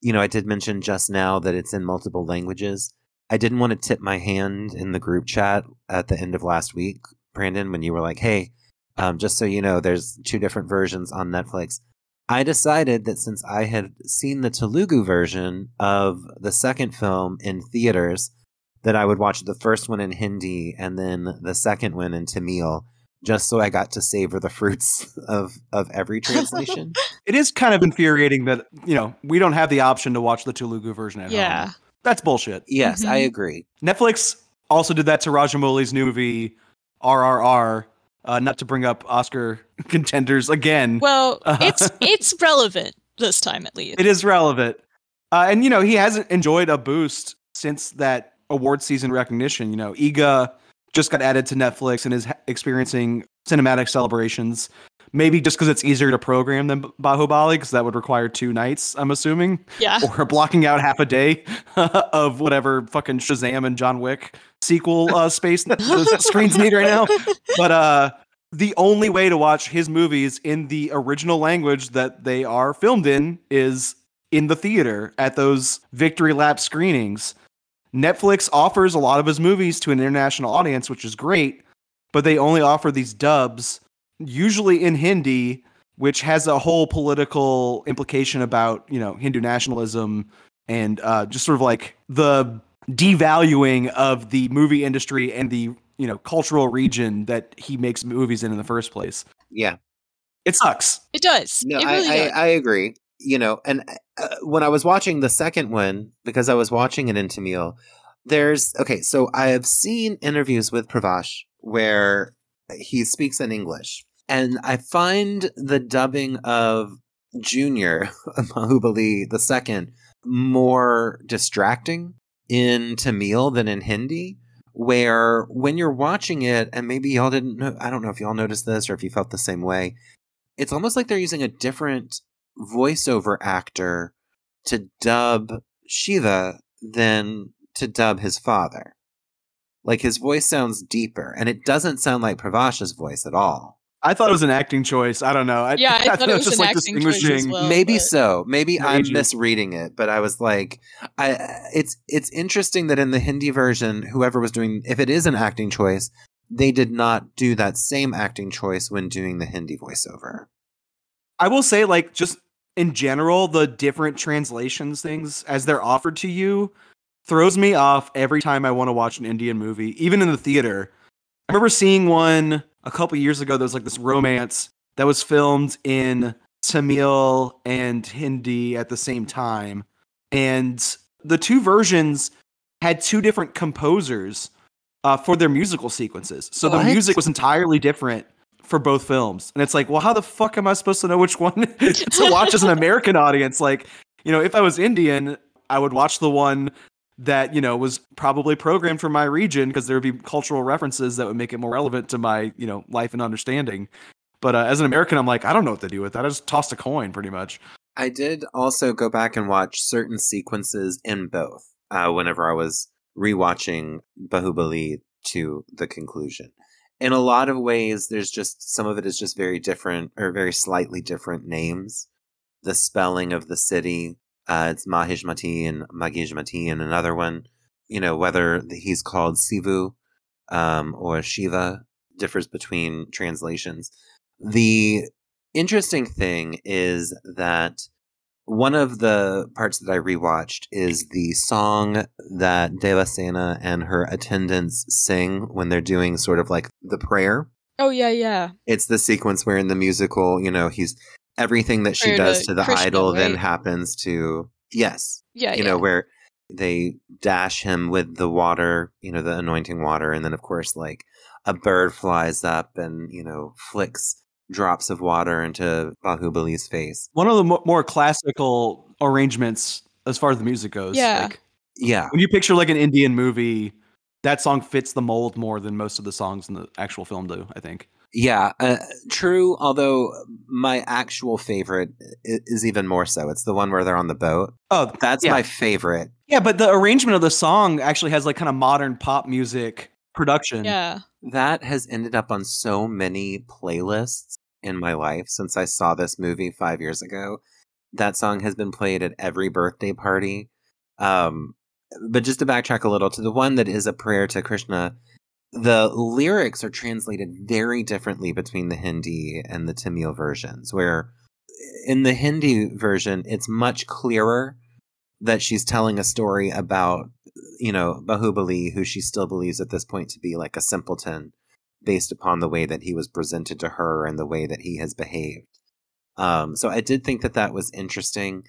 You know, I did mention just now that it's in multiple languages. I didn't want to tip my hand in the group chat at the end of last week, Brandon, when you were like, hey, um, just so you know, there's two different versions on Netflix. I decided that since I had seen the Telugu version of the second film in theaters, that I would watch the first one in Hindi and then the second one in Tamil just so I got to savor the fruits of of every translation. It is kind of infuriating that you know we don't have the option to watch the Telugu version at Yeah. home. That's bullshit. yes, I Mhm. agree. Netflix also did that to Rajamouli's new movie RRR. Uh, not to bring up Oscar contenders again. Well, Uh, it's it's relevant this time at least. it is relevant, uh, and you know he hasn't enjoyed a boost since that award season recognition. You know, Eega just got added to Netflix and is experiencing cinematic celebrations. Maybe just because it's easier to program than Baahubali, because that would require two nights. I'm assuming. Yeah. or blocking out half a day of whatever fucking Shazam and John Wick sequel uh, space the screens need right now. But uh, the only way to watch his movies in the original language that they are filmed in is in the theater at those victory lap screenings. Netflix offers a lot of his movies to an international audience, which is great, but they only offer these dubs, usually in Hindi, which has a whole political implication about you know Hindu nationalism and uh, just sort of like the devaluing of the movie industry and the you know cultural region that he makes movies in in the first place. Yeah. It sucks. It does. No, it I, really I, does. I agree. You know, and uh, when I was watching the second one, because I was watching it in Tamil, there's okay. So I have seen interviews with Pravash where he speaks in English, and I find the dubbing of Junior Baahubali the second more distracting in Tamil than in Hindi. Where when you're watching it, and maybe y'all didn't know, I don't know if y'all noticed this or if you felt the same way. It's almost like they're using a different voiceover actor to dub Shiva than to dub his father. Like his voice sounds deeper, and it doesn't sound like Pravash's voice at all. I thought it was an acting choice. I don't know. I, Yeah, I thought it was just an like acting choice as distinguishing- well. Maybe but- so. Maybe I'm Maybe. misreading it, but I was like, I. It's it's interesting that in the Hindi version, whoever was doing, if it is an acting choice, they did not do that same acting choice when doing the Hindi voiceover. I will say, like, just in general, the different translations things as they're offered to you throws me off every time I want to watch an Indian movie, even in the theater. I remember seeing one a couple years ago. There was like this romance that was filmed in Tamil and Hindi at the same time. And the two versions had two different composers uh, for their musical sequences. So the music was entirely different for both films. And it's like, well, how the fuck am I supposed to know which one to watch as an American audience? Like, you know, if I was Indian, I would watch the one that, you know, was probably programmed for my region because there would be cultural references that would make it more relevant to my, you know, life and understanding. But uh, as an American, I'm like, I don't know what to do with that. I just tossed a coin pretty much. I did also go back and watch certain sequences in both uh, whenever I was rewatching Baahubali to the conclusion. In a lot of ways, there's just some of it is just very different or very slightly different names. The spelling of the city, uh, it's Mahishmati and Magishmati, and another one. you know, whether he's called Sivu um, or Shiva differs between translations. The interesting thing is that one of the parts that I rewatched is the song that Devasena and her attendants sing when they're doing sort of like the prayer. Oh yeah, yeah. It's the sequence where in the musical, you know, he's everything that she does to to the Krishna, idol then happens to yes, Yeah, you yeah. know, where they dash him with the water, you know, the anointing water, and then of course, like a bird flies up and you know flicks drops of water into Baahubali's face. One of the mo- more classical arrangements as far as the music goes. Yeah. Like, Yeah, when you picture like an Indian movie, that song fits the mold more than most of the songs in the actual film do. I think. Yeah, uh, true. Although my actual favorite i- is even more so. It's the one where they're on the boat. Oh, That's Yeah. my favorite. yeah, but the arrangement of the song actually has like kind of modern pop music production. Yeah. That has ended up on so many playlists in my life since I saw this movie five years ago. That song has been played at every birthday party. Um, but just to backtrack a little to the one that is a prayer to Krishna, the lyrics are translated very differently between the Hindi and the Tamil versions, where in the Hindi version, it's much clearer that she's telling a story about, you know, Baahubali, who she still believes at this point to be like a simpleton based upon the way that he was presented to her and the way that he has behaved. Um, so I did think that that was interesting.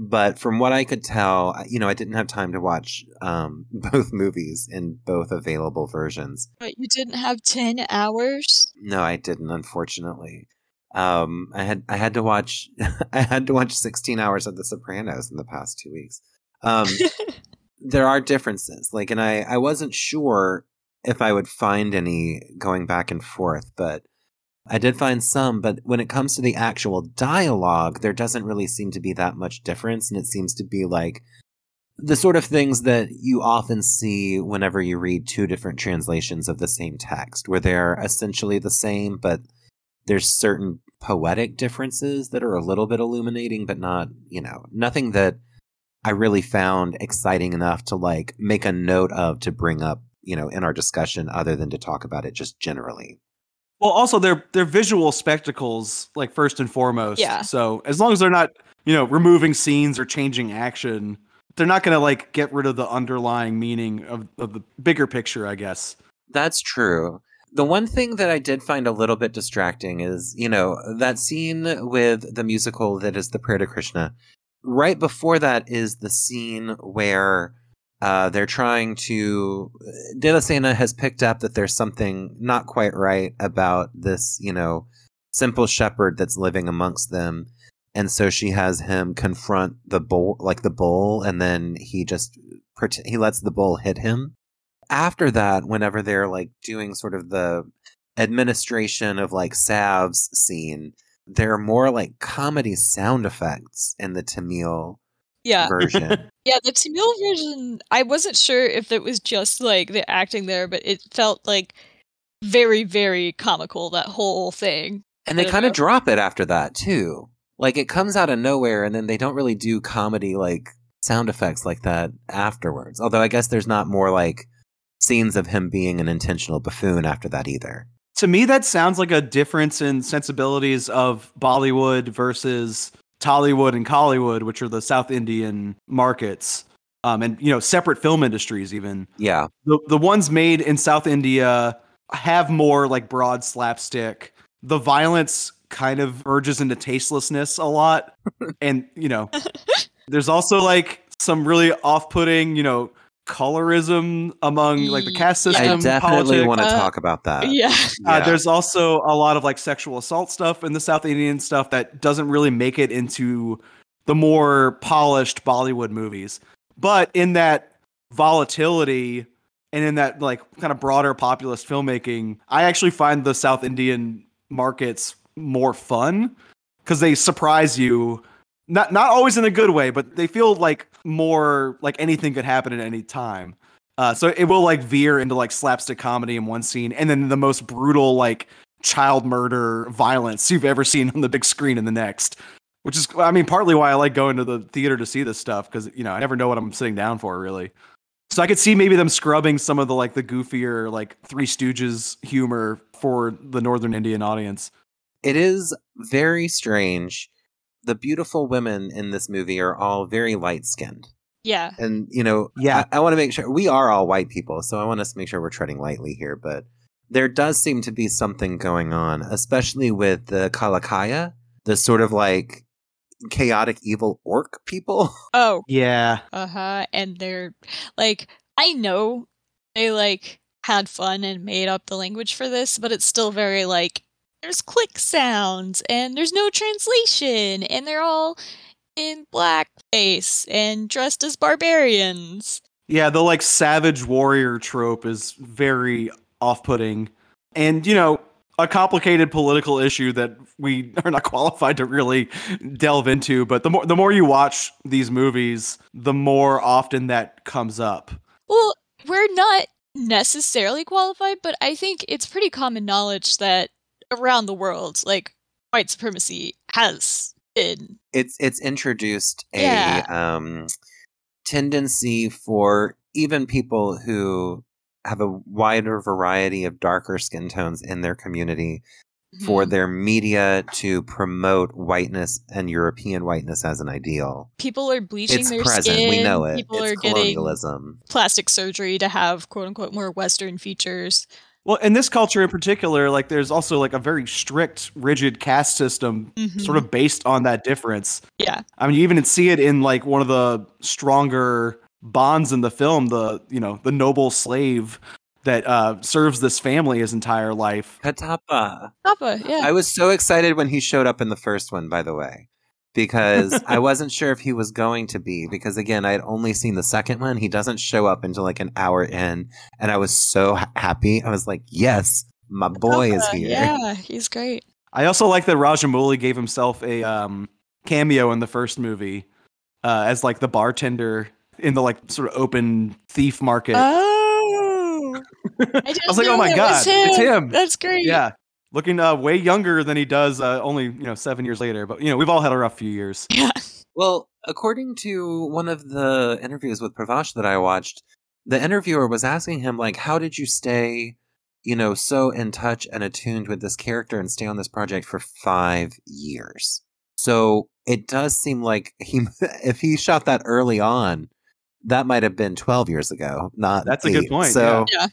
But from what I could tell, you know, I didn't have time to watch um, both movies in both available versions. But you didn't have 10 hours? No, I didn't, unfortunately. Um, I had I had to watch I had to watch 16 hours of The Sopranos in the past two weeks. Um, there are differences, like, and I I wasn't sure if I would find any going back and forth, but I did find some. But when it comes to the actual dialogue, there doesn't really seem to be that much difference, and it seems to be like the sort of things that you often see whenever you read two different translations of the same text, where they're essentially the same, but there's certain poetic differences that are a little bit illuminating, but not, you know, nothing that I really found exciting enough to like make a note of to bring up, you know, in our discussion other than to talk about it just generally. Well, also they're they're visual spectacles, like first and foremost. Yeah. So as long as they're not, you know, removing scenes or changing action, they're not going to like get rid of the underlying meaning of, of the bigger picture, I guess. That's true. The one thing that I did find a little bit distracting is, you know, that scene with the musical that is the prayer to Krishna. Right before that is the scene where uh, they're trying to. Devasena has picked up that there's something not quite right about this, you know, simple shepherd that's living amongst them. And so she has him confront the bull, like the bull, and then he just he lets the bull hit him after that, whenever they're like doing sort of the administration of like salves scene, there are more like comedy sound effects in the Tamil Yeah. version. Yeah, the Tamil version, I wasn't sure if it was just like the acting there, but it felt like very, very comical, that whole thing. and they kind of drop it after that too. Like it comes out of nowhere and then they don't really do comedy like sound effects like that afterwards. Although I guess there's not more like scenes of him being an intentional buffoon after that either. To me, that sounds like a difference in sensibilities of Bollywood versus Tollywood and Kollywood, which are the South Indian markets, um, and you know, separate film industries. Even Yeah. the the ones made in South India have more like broad slapstick. The violence kind of verges into tastelessness a lot, and you know, there's also like some really off-putting, you know, colorism among like the caste system. I definitely politics. want to Uh, talk about that. yeah. Uh, Yeah. there's also a lot of like sexual assault stuff in the South Indian stuff that doesn't really make it into the more polished Bollywood movies. But in that volatility and in that like kind of broader populist filmmaking, I actually find the South Indian markets more fun because they surprise you. Not not always in a good way, but they feel like more like anything could happen at any time. Uh, so it will like veer into like slapstick comedy in one scene, and then the most brutal like child murder violence you've ever seen on the big screen in the next. Which is, I mean, partly why I like going to the theater to see this stuff because you know I never know what I'm sitting down for really. So I could see maybe them scrubbing some of the like the goofier like Three Stooges humor for the Northern Indian audience. It is very strange. The beautiful women in this movie are all very light skinned. Yeah. And, you know, Yeah. I, I want to make sure we are all white people, so I want us to make sure we're treading lightly here. But there does seem to be something going on, especially with the Kalakaya, the sort of like chaotic evil orc people. Oh, Yeah. uh-huh. And they're like I know they like had fun and made up the language for this, but it's still very like there's click sounds and there's no translation and they're all in blackface and dressed as barbarians. Yeah, the like savage warrior trope is very off-putting. And you know, a complicated political issue that we are not qualified to really delve into, but the more the more you watch these movies, the more often that comes up. Well, we're not necessarily qualified, but I think it's pretty common knowledge that around the world, like white supremacy has been. It's it's introduced a Yeah. um tendency for even people who have a wider variety of darker skin tones in their community for Mhm. their media to promote whiteness and European whiteness as an ideal. people are bleaching It's their present. skin. We know it. People it's are getting plastic surgery to have quote unquote more Western features. Well, in this culture in particular, like there's also like a very strict, rigid caste system, Mhm. sort of based on that difference. Yeah. I mean, you even see it in like one of the stronger bonds in the film, the you know the noble slave that uh, serves this family his entire life. Kattappa. Papa, yeah. I was so excited when he showed up in the first one, by the way, because I wasn't sure if he was going to be. Because again, I had only seen the second one. He doesn't show up until like an hour in, and I was so ha- happy. I was like, "Yes, my boy is here." Yeah, he's great. I also like that Rajamouli gave himself a um, cameo in the first movie uh, as like the bartender in the like sort of open thief market. Oh. I, was like, oh my God, it's him. That's great. yeah, looking uh, way younger than he does uh, only you know seven years later. But you know we've all had a rough few years. Yeah. Well, according to one of the interviews with Pravash that I watched, the interviewer was asking him like, "How did you stay, you know, so in touch and attuned with this character and stay on this project for five years?" So it does seem like he, if he shot that early on, that might have been twelve years ago. Not That's a good point, So Yeah.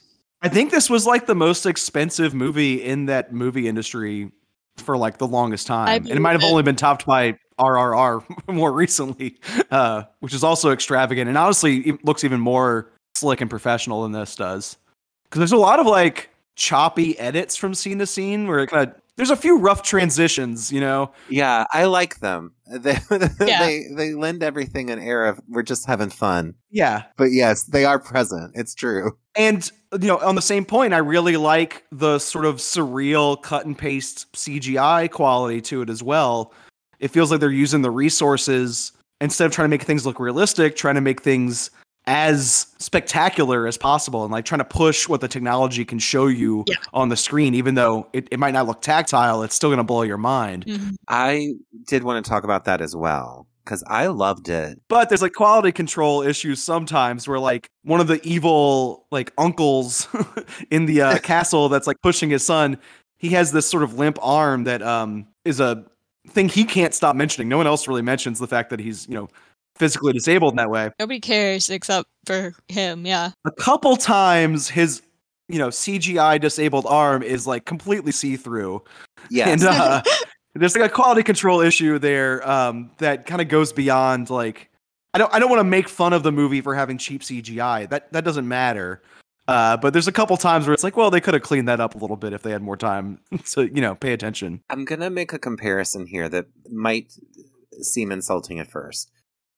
I think this was like the most expensive movie in that movie industry for like the longest time. And it might have only been topped by RRR more recently, uh, which is also extravagant and honestly it looks even more slick and professional than this does. Because there's a lot of like choppy edits from scene to scene where it kind of there's a few rough transitions, you know. yeah, I like them. They Yeah. they they lend everything an air of we're just having fun. Yeah. But yes, they are present. It's true. And you know, on the same point, I really like the sort of surreal cut and paste CGI quality to it as well. It feels like they're using the resources instead of trying to make things look realistic, trying to make things as spectacular as possible and like trying to push what the technology can show you Yeah. on the screen, even though it, it might not look tactile, it's still gonna blow your mind. Mhm. I did want to talk about that as well because I loved it. But there's like quality control issues sometimes where like one of the evil like uncles in the uh, castle that's like pushing his son, he has this sort of limp arm that um is a thing he can't stop mentioning. No one else really mentions the fact that he's, you know, physically disabled in that way. Nobody cares except for him. Yeah. A couple times his you know, CGI disabled arm is like completely see-through. Yeah. And uh, there's like a quality control issue there um, that kind of goes beyond like I don't I don't want to make fun of the movie for having cheap CGI. That that doesn't matter. Uh, but there's a couple times where it's like, well, they could have cleaned that up a little bit if they had more time to you know pay attention. I'm going to make a comparison here that might seem insulting at first.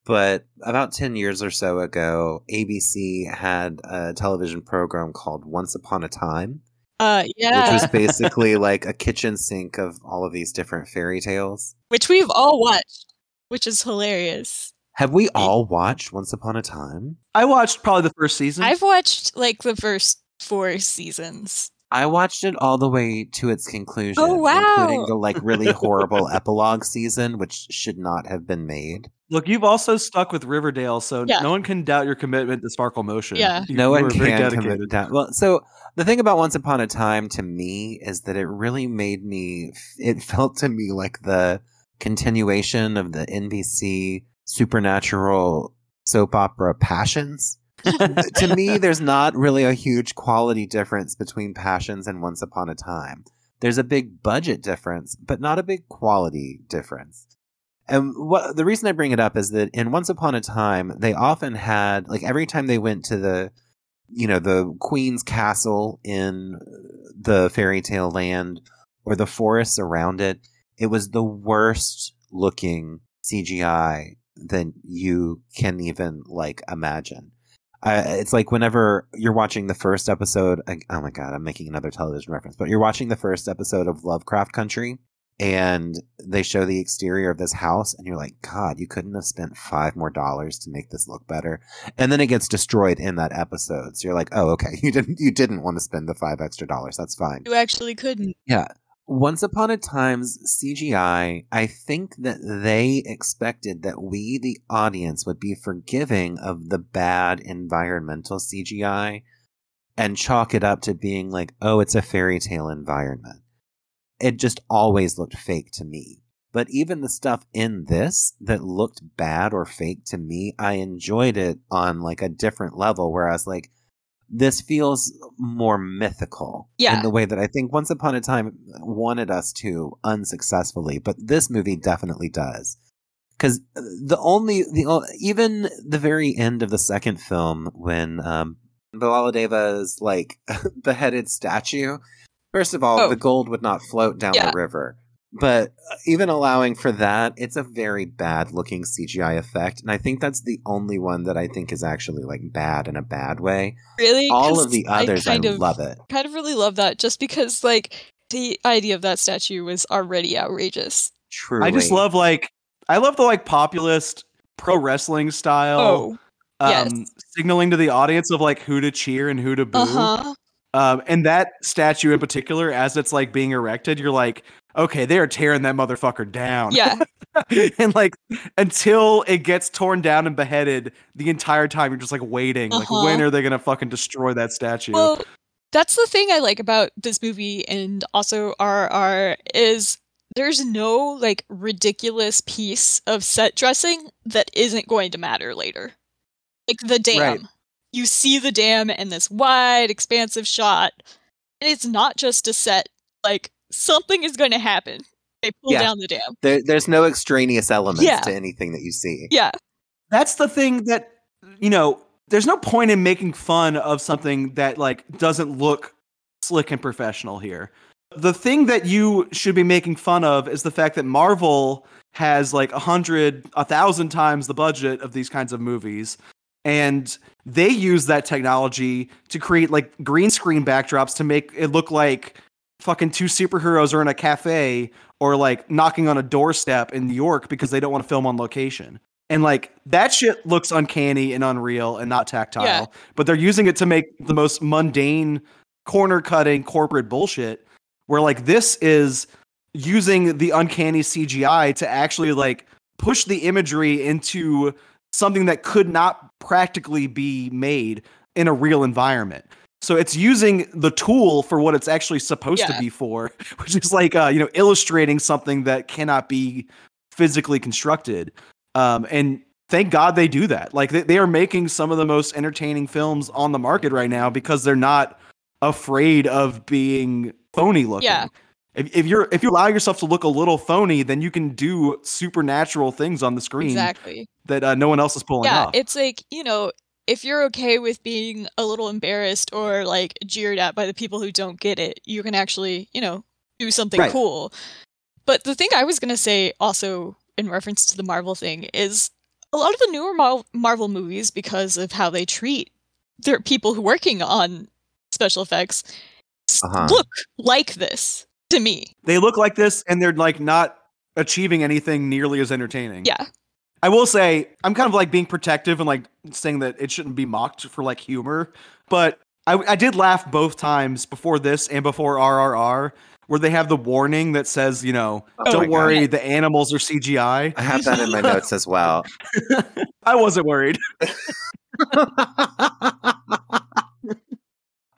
But about 10 years or so ago, ABC had a television program called Once Upon a Time, Uh, yeah. which was basically like a kitchen sink of all of these different fairy tales. which we've all watched, which is hilarious. Have we all watched Once Upon a Time? I watched probably the first season. I've watched like the first four seasons. I watched it all the way to its conclusion, Oh, wow. including the like really horrible epilogue season, which should not have been made. Look, you've also stuck with Riverdale, so Yeah. no one can doubt your commitment to Sparkle Motion. Yeah. You- no you one can dedicated. commit down. Well, so the thing about Once Upon a Time to me is that it really made me. It felt to me like the continuation of the NBC supernatural soap opera Passions. to me, there's not really a huge quality difference between Passions and Once Upon a Time. There's a big budget difference, but not a big quality difference. And what the reason I bring it up is that in Once Upon a Time, they often had like every time they went to the, you know, the Queen's castle in the fairy tale land or the forests around it, it was the worst looking CGI that you can even like imagine. Uh, it's like whenever you're watching the first episode. I, oh my god, I'm making another television reference, but you're watching the first episode of Lovecraft Country, and they show the exterior of this house, and you're like, God, you couldn't have spent five more dollars to make this look better. And then it gets destroyed in that episode, so you're like, Oh, okay, you didn't you didn't want to spend the five extra dollars. That's fine. You actually couldn't. Yeah. Once upon a time's CGI, I think that they expected that we, the audience, would be forgiving of the bad environmental CGI and chalk it up to being like, oh, it's a fairy tale environment. It just always looked fake to me. But even the stuff in this that looked bad or fake to me, I enjoyed it on like a different level. Whereas, like, this feels more mythical Yeah. in the way that I think Once Upon a Time wanted us to unsuccessfully, but this movie definitely does. Because the only the even the very end of the second film when um, Bhallaladeva's like beheaded statue. First of all, Oh. the gold would not float down Yeah. the river. But uh, even allowing for that, it's a very bad looking CGI effect. And I think that's the only one that I think is actually like bad in a bad way. Really? All 'Cause of the others, I, kind of, love it. I kind of really love that just because, like, the idea of that statue was already outrageous. Truly. I just love like I love the like populist pro wrestling style Oh, um yes. signaling to the audience of like who to cheer and who to boo. uh huh. Um and that statue in particular as it's like being erected, you're like, okay, they are tearing that motherfucker down. Yeah. and like until it gets torn down and beheaded, the entire time you're just like waiting. Like Uh-huh. when are they gonna fucking destroy that statue? Well, that's the thing I like about this movie and also RRR is there's no like ridiculous piece of set dressing that isn't going to matter later. Like the dam. Right. You see the dam in this wide, expansive shot, and it's not just a set. Like something is going to happen. They pull Yeah. down the dam. There, there's no extraneous elements Yeah. to anything that you see. Yeah. that's the thing that you know there's no point in making fun of something that like doesn't look slick and professional here the thing that you should be making fun of is the fact that marvel has like a hundred a thousand times the budget of these kinds of movies and they use that technology to create like green screen backdrops to make it look like fucking two superheroes are in a cafe or like knocking on a doorstep in New York because they don't want to film on location. And like that shit looks uncanny and unreal and not tactile, Yeah. but they're using it to make the most mundane corner cutting corporate bullshit where like this is using the uncanny CGI to actually like push the imagery into something that could not practically be made in a real environment. So it's using the tool for what it's actually supposed Yeah. to be for, which is like uh, you know illustrating something that cannot be physically constructed. Um, and thank God they do that. Like they, they are making some of the most entertaining films on the market right now because they're not afraid of being phony looking. Yeah. If, if you're if you allow yourself to look a little phony, then you can do supernatural things on the screen Exactly. that uh, no one else is pulling yeah, off. it's like, you know, if you're okay with being a little embarrassed or like jeered at by the people who don't get it, you can actually, you know, do something Right. cool. But the thing I was going to say also in reference to the Marvel thing is a lot of the newer Mar- Marvel movies because of how they treat their people who working on special effects Uh-huh. look like this to me. they look like this and they're like not achieving anything nearly as entertaining. Yeah. I will say I'm kind of like being protective and like saying that it shouldn't be mocked for like humor, but I, I did laugh both times before this and before RRR where they have the warning that says, you know, Oh don't God. worry, the animals are CGI. I have that in my notes as well. I wasn't worried.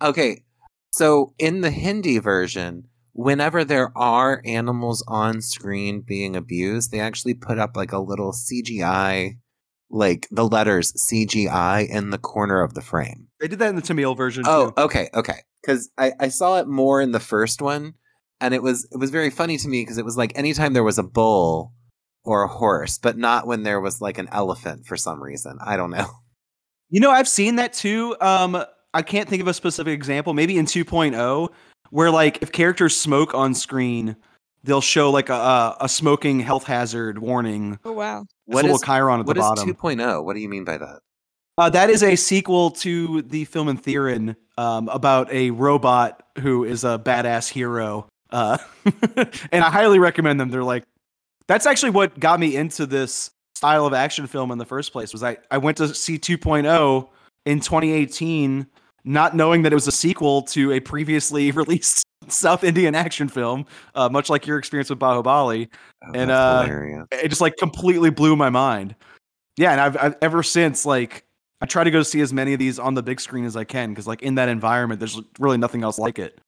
okay, so in the Hindi version, whenever there are animals on screen being abused, they actually put up like a little CGI, like the letters CGI in the corner of the frame. They did that in the Tamil version Oh, too. okay, okay. Because I, I saw it more in the first one, and it was it was very funny to me because it was like anytime there was a bull or a horse, but not when there was like an elephant for some reason. I don't know. You know, I've seen that too. Um, I can't think of a specific example. Maybe in 2.0, where like if characters smoke on screen, they'll show like a a, a smoking health hazard warning. Oh wow. What a is little chyron at what the is bottom. 2.0? What do you mean by that? Uh, that is a sequel to the film Enthiran um, about a robot who is a badass hero. Uh, and I highly recommend them. They're like, that's actually what got me into this style of action film in the first place. Was I I went to see 2.0 in 2018, not knowing that it was a sequel to a previously released South Indian action film, uh, much like your experience with Baahubali Oh, And, uh, hilarious. it just like completely blew my mind. Yeah, and I've, I've ever since like I try to go see as many of these on the big screen as I can because like in that environment, there's really nothing else like it.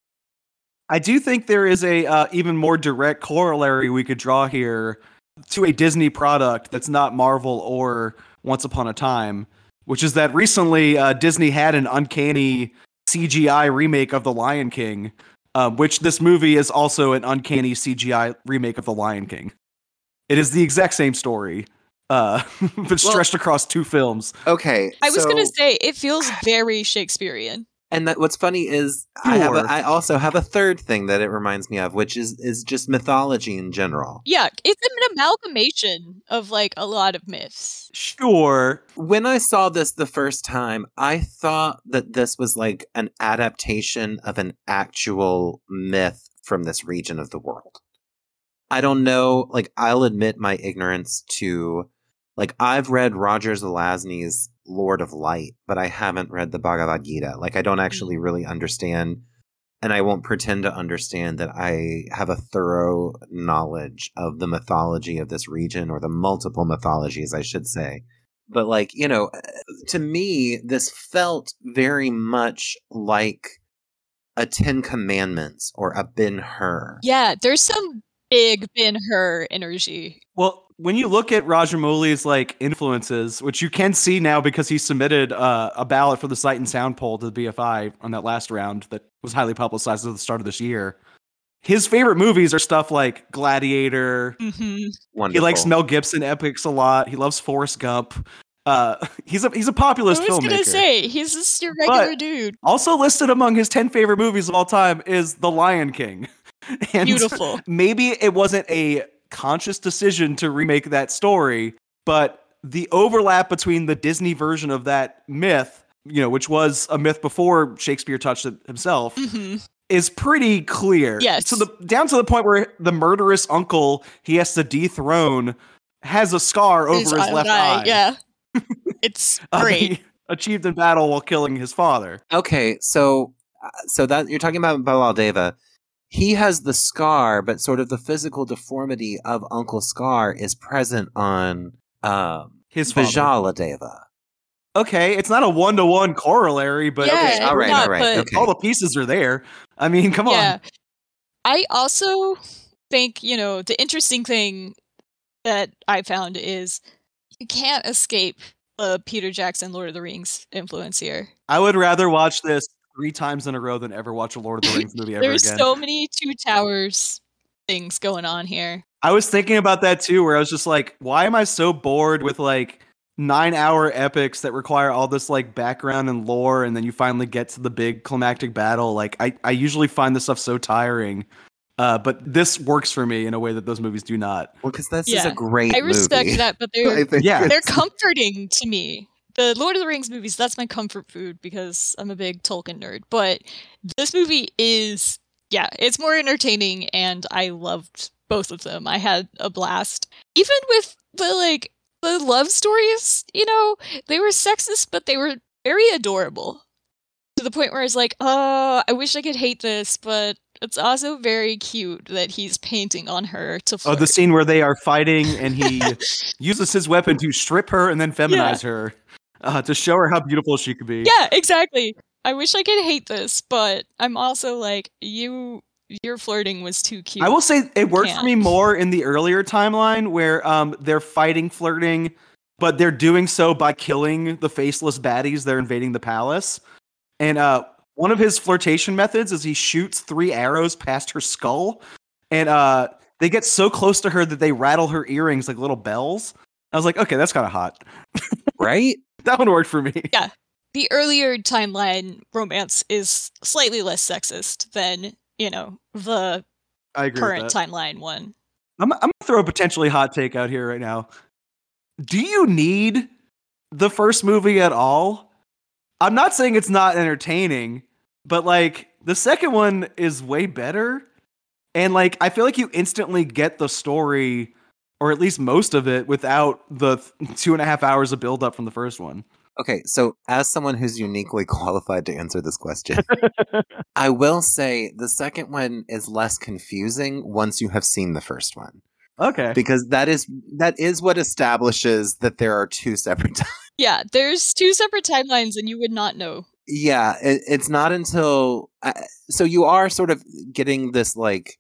I do think there is a uh, even more direct corollary we could draw here to a Disney product that's not Marvel or Once Upon a Time, which is that recently uh, Disney had an uncanny CGI remake of The Lion King, uh, which this movie is also an uncanny CGI remake of The Lion King. It is the exact same story, uh, but stretched across two films. Okay, I was gonna say it feels very Shakespearean. And that what's funny is I have a, Sure. I also have a third thing that it reminds me of, which is is just mythology in general. Yeah, it's an amalgamation of like a lot of myths. Sure, When I saw this the first time, I thought that this was like an adaptation of an actual myth from this region of the world. I don't know, like I'll admit my ignorance to like I've read Roger Zelazny's Lord of Light, but I haven't read the Bhagavad Gita. Like I don't actually mm-hmm. really understand and I won't pretend to understand that I have a thorough knowledge of the mythology of this region or the multiple mythologies, I should say. But like, you know, uh, to me, this felt very much like a Ten Commandments or a Ben Hur. Yeah, there's some big Ben Hur energy. Well, when you look at Rajamouli's like influences, which you can see now because he submitted uh, a ballot for the Sight and Sound poll to the BFI on that last round that was highly publicized at the start of this year. His favorite movies are stuff like Gladiator. hmm He likes Mel Gibson epics a lot. He loves Forrest Gump. Uh, he's a he's a populist I was filmmaker. gonna say he's just your regular But- dude. Also listed among his 10 favorite movies of all time is The Lion King. And Beautiful. Maybe it wasn't a conscious decision to remake that story, but the overlap between the Disney version of that myth, you know, which was a myth before Shakespeare touched it himself, hmm is pretty clear. Yes. So the down to the point where the murderous uncle he has to dethrone has a scar over his, left eye. Yeah, it's uh, great. he achieved in battle while killing his father. Okay, so uh, so that you're talking about Bhallaladeva. He has the scar, but sort of the physical deformity of Uncle Scar is present on um, His father. Bijjaladeva. Okay, it's not a one to one corollary, but Yeah, okay, all right, not, all right, but- okay. all the pieces are there. I mean, come yeah. on. I also think, you know, the interesting thing that I found is you can't escape a Peter Jackson Lord of the Rings influence here. I would rather watch this three times in a row than ever watch a Lord of the Rings movie ever There's again. so many Two Towers things going on here. I was thinking about that too, where I was just like, why am I so bored with like nine hour epics that require all this like background and lore, and then you finally get to the big climactic battle? Like, I, I usually find this stuff so tiring. Uh, but this works for me in a way that those movies do not. Well, because this is a great I respect movie. that, but they're Yeah. they're comforting to me. The Lord of the Rings movies, that's my comfort food because I'm a big Tolkien nerd. But this movie is, yeah, it's more entertaining and I loved both of them. I had a blast. Even with the, like, the love stories, you know, they were sexist, but they were very adorable. To the point where I was like, oh, I wish I could hate this, but It's also very cute that he's painting on her to Oh, the scene where they are fighting and he uses his weapon to strip her and then feminize her uh, to show her how beautiful she could be. Yeah, exactly. I wish I could hate this, but I'm also like, you your flirting was too cute. I will say it worked for can't. me more in the earlier timeline where um, they're fighting, flirting, but they're doing so by killing the faceless baddies. They're invading the palace, and uh, one of his flirtation methods is he shoots three arrows past her skull, and uh, they get so close to her that they rattle her earrings like little bells. I was like, okay, that's kind of hot. Right? That one worked for me. Yeah. The earlier timeline romance is slightly less sexist than, you know, the I agree. current timeline one. I'm, I'm gonna throw a potentially hot take out here right now. Do you need the first movie at all? I'm not saying it's not entertaining, but like the second one is way better. And like I feel like you instantly get the story, or at least most of it, without the two and a half hours of build up from the first one. Okay, so as someone who's uniquely qualified to answer this question, I will say the second one is less confusing once you have seen the first one. Okay. Because that is that is what establishes that there are two separate times. Yeah, there's two separate timelines and you would not know. Yeah, it, it's not until uh, so you are sort of getting this like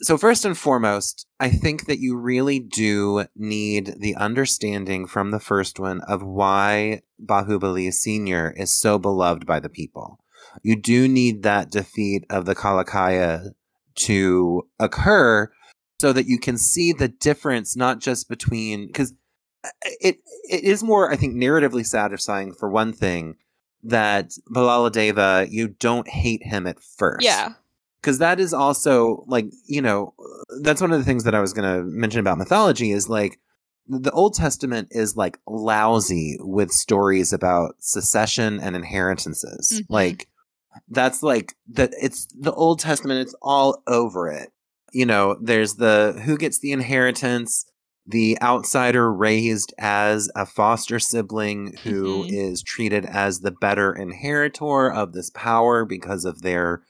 so first and foremost, I think that you really do need the understanding from the first one of why Baahubali Senior is so beloved by the people. You do need that defeat of the Kalakeya to occur so that you can see the difference not just between because uh, it it is more I think narratively satisfying for one thing that Bhallaladeva you don't hate him at first Yeah. Because that is also like you know that's one of the things that i was going to mention about mythology is like the old testament is like lousy with stories about secession and inheritances Mhm. like that's like that it's the old testament it's all over it you know there's the who gets the inheritance the outsider raised as a foster sibling who is Mhm. treated as the better inheritor of this power because of their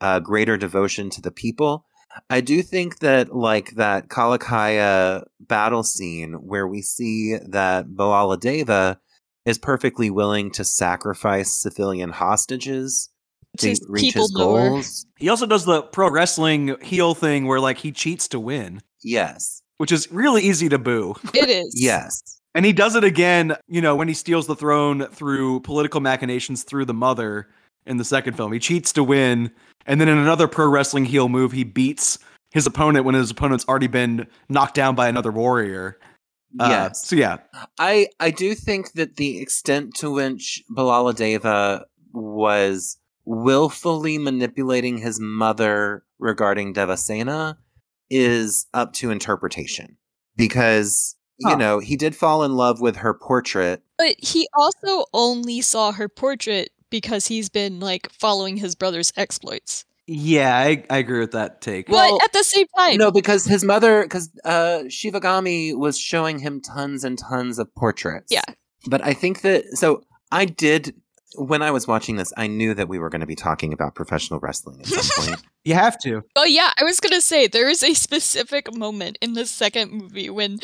uh, greater devotion to the people. I do think that, like that Kalakeya battle scene where we see that Bhallaladeva is perfectly willing to sacrifice civilian hostages to his reach his mover. goals. He also does the pro wrestling heel thing where like he cheats to win, Yes. which is really easy to boo. It is. Yes. And he does it again, you know, when he steals the throne through political machinations through the mother in the second film. He cheats to win. And then in another pro wrestling heel move, he beats his opponent when his opponent's already been knocked down by another warrior. Uh, yes. So yeah, I I do think that the extent to which Bhallaladeva was willfully manipulating his mother regarding Devasena is up to interpretation because you Huh. know he did fall in love with her portrait. But he also only saw her portrait because he's been like following his brother's exploits. yeah, I, I agree with that take. Well, but at the same time, No, because his mother, because uh, Shivagami was showing him tons and tons of portraits. Yeah. But I think that so I did when I was watching this, I knew that we were going to be talking about professional wrestling at some point. you have to. Oh yeah, I was gonna say there is a specific moment in the second movie when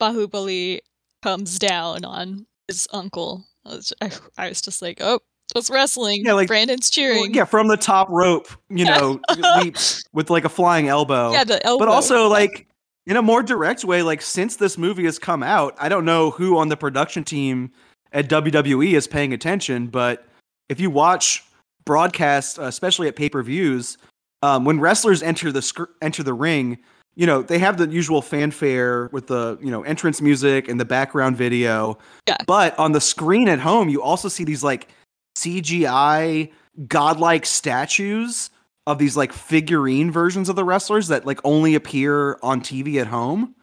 Baahubali comes down on his uncle. I was, I, I was just like, oh, that's wrestling. Yeah, like- Brandon's cheering. Yeah, from the top rope, you know, leaps with like a flying elbow. Yeah, the elbow. but also like in a more direct way like since this movie has come out i don't know who on the production team at wwe is paying attention but if you watch broadcasts uh, especially at pay-per-views um, when wrestlers enter the sc- enter the ring you know they have the usual fanfare with the you know entrance music and the background video Yeah. but on the screen at home you also see these like cgi godlike statues of these like figurine versions of the wrestlers that like only appear on TV at home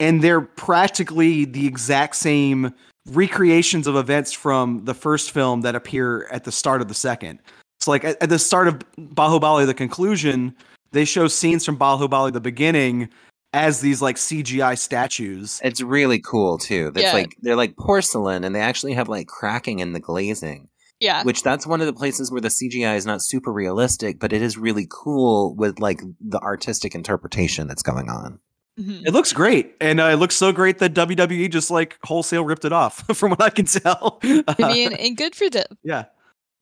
and they're practically the exact same recreations of events from the first film that appear at the start of the second. So like at, at the start of Baahubali the conclusion, they show scenes from Baahubali the beginning as these like CGI statues. it's really cool too. That's Yeah. like they're like porcelain and they actually have like cracking in the glazing. Yeah. which that's one of the places where the CGI is not super realistic, but it is really cool with like the artistic interpretation that's going on. Mhm. It looks great, and uh, it looks so great that WWE just like wholesale ripped it off, from what I can tell. I mean, and good for them. yeah.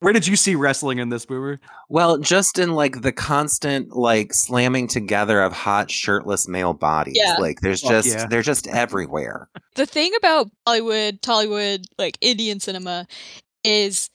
Where did you see wrestling in this, Boomer? Well, just in like the constant like slamming together of hot shirtless male bodies. Yeah. Like there's Fuck just yeah. they're just everywhere. The thing about Bollywood, Tollywood, like Indian cinema, is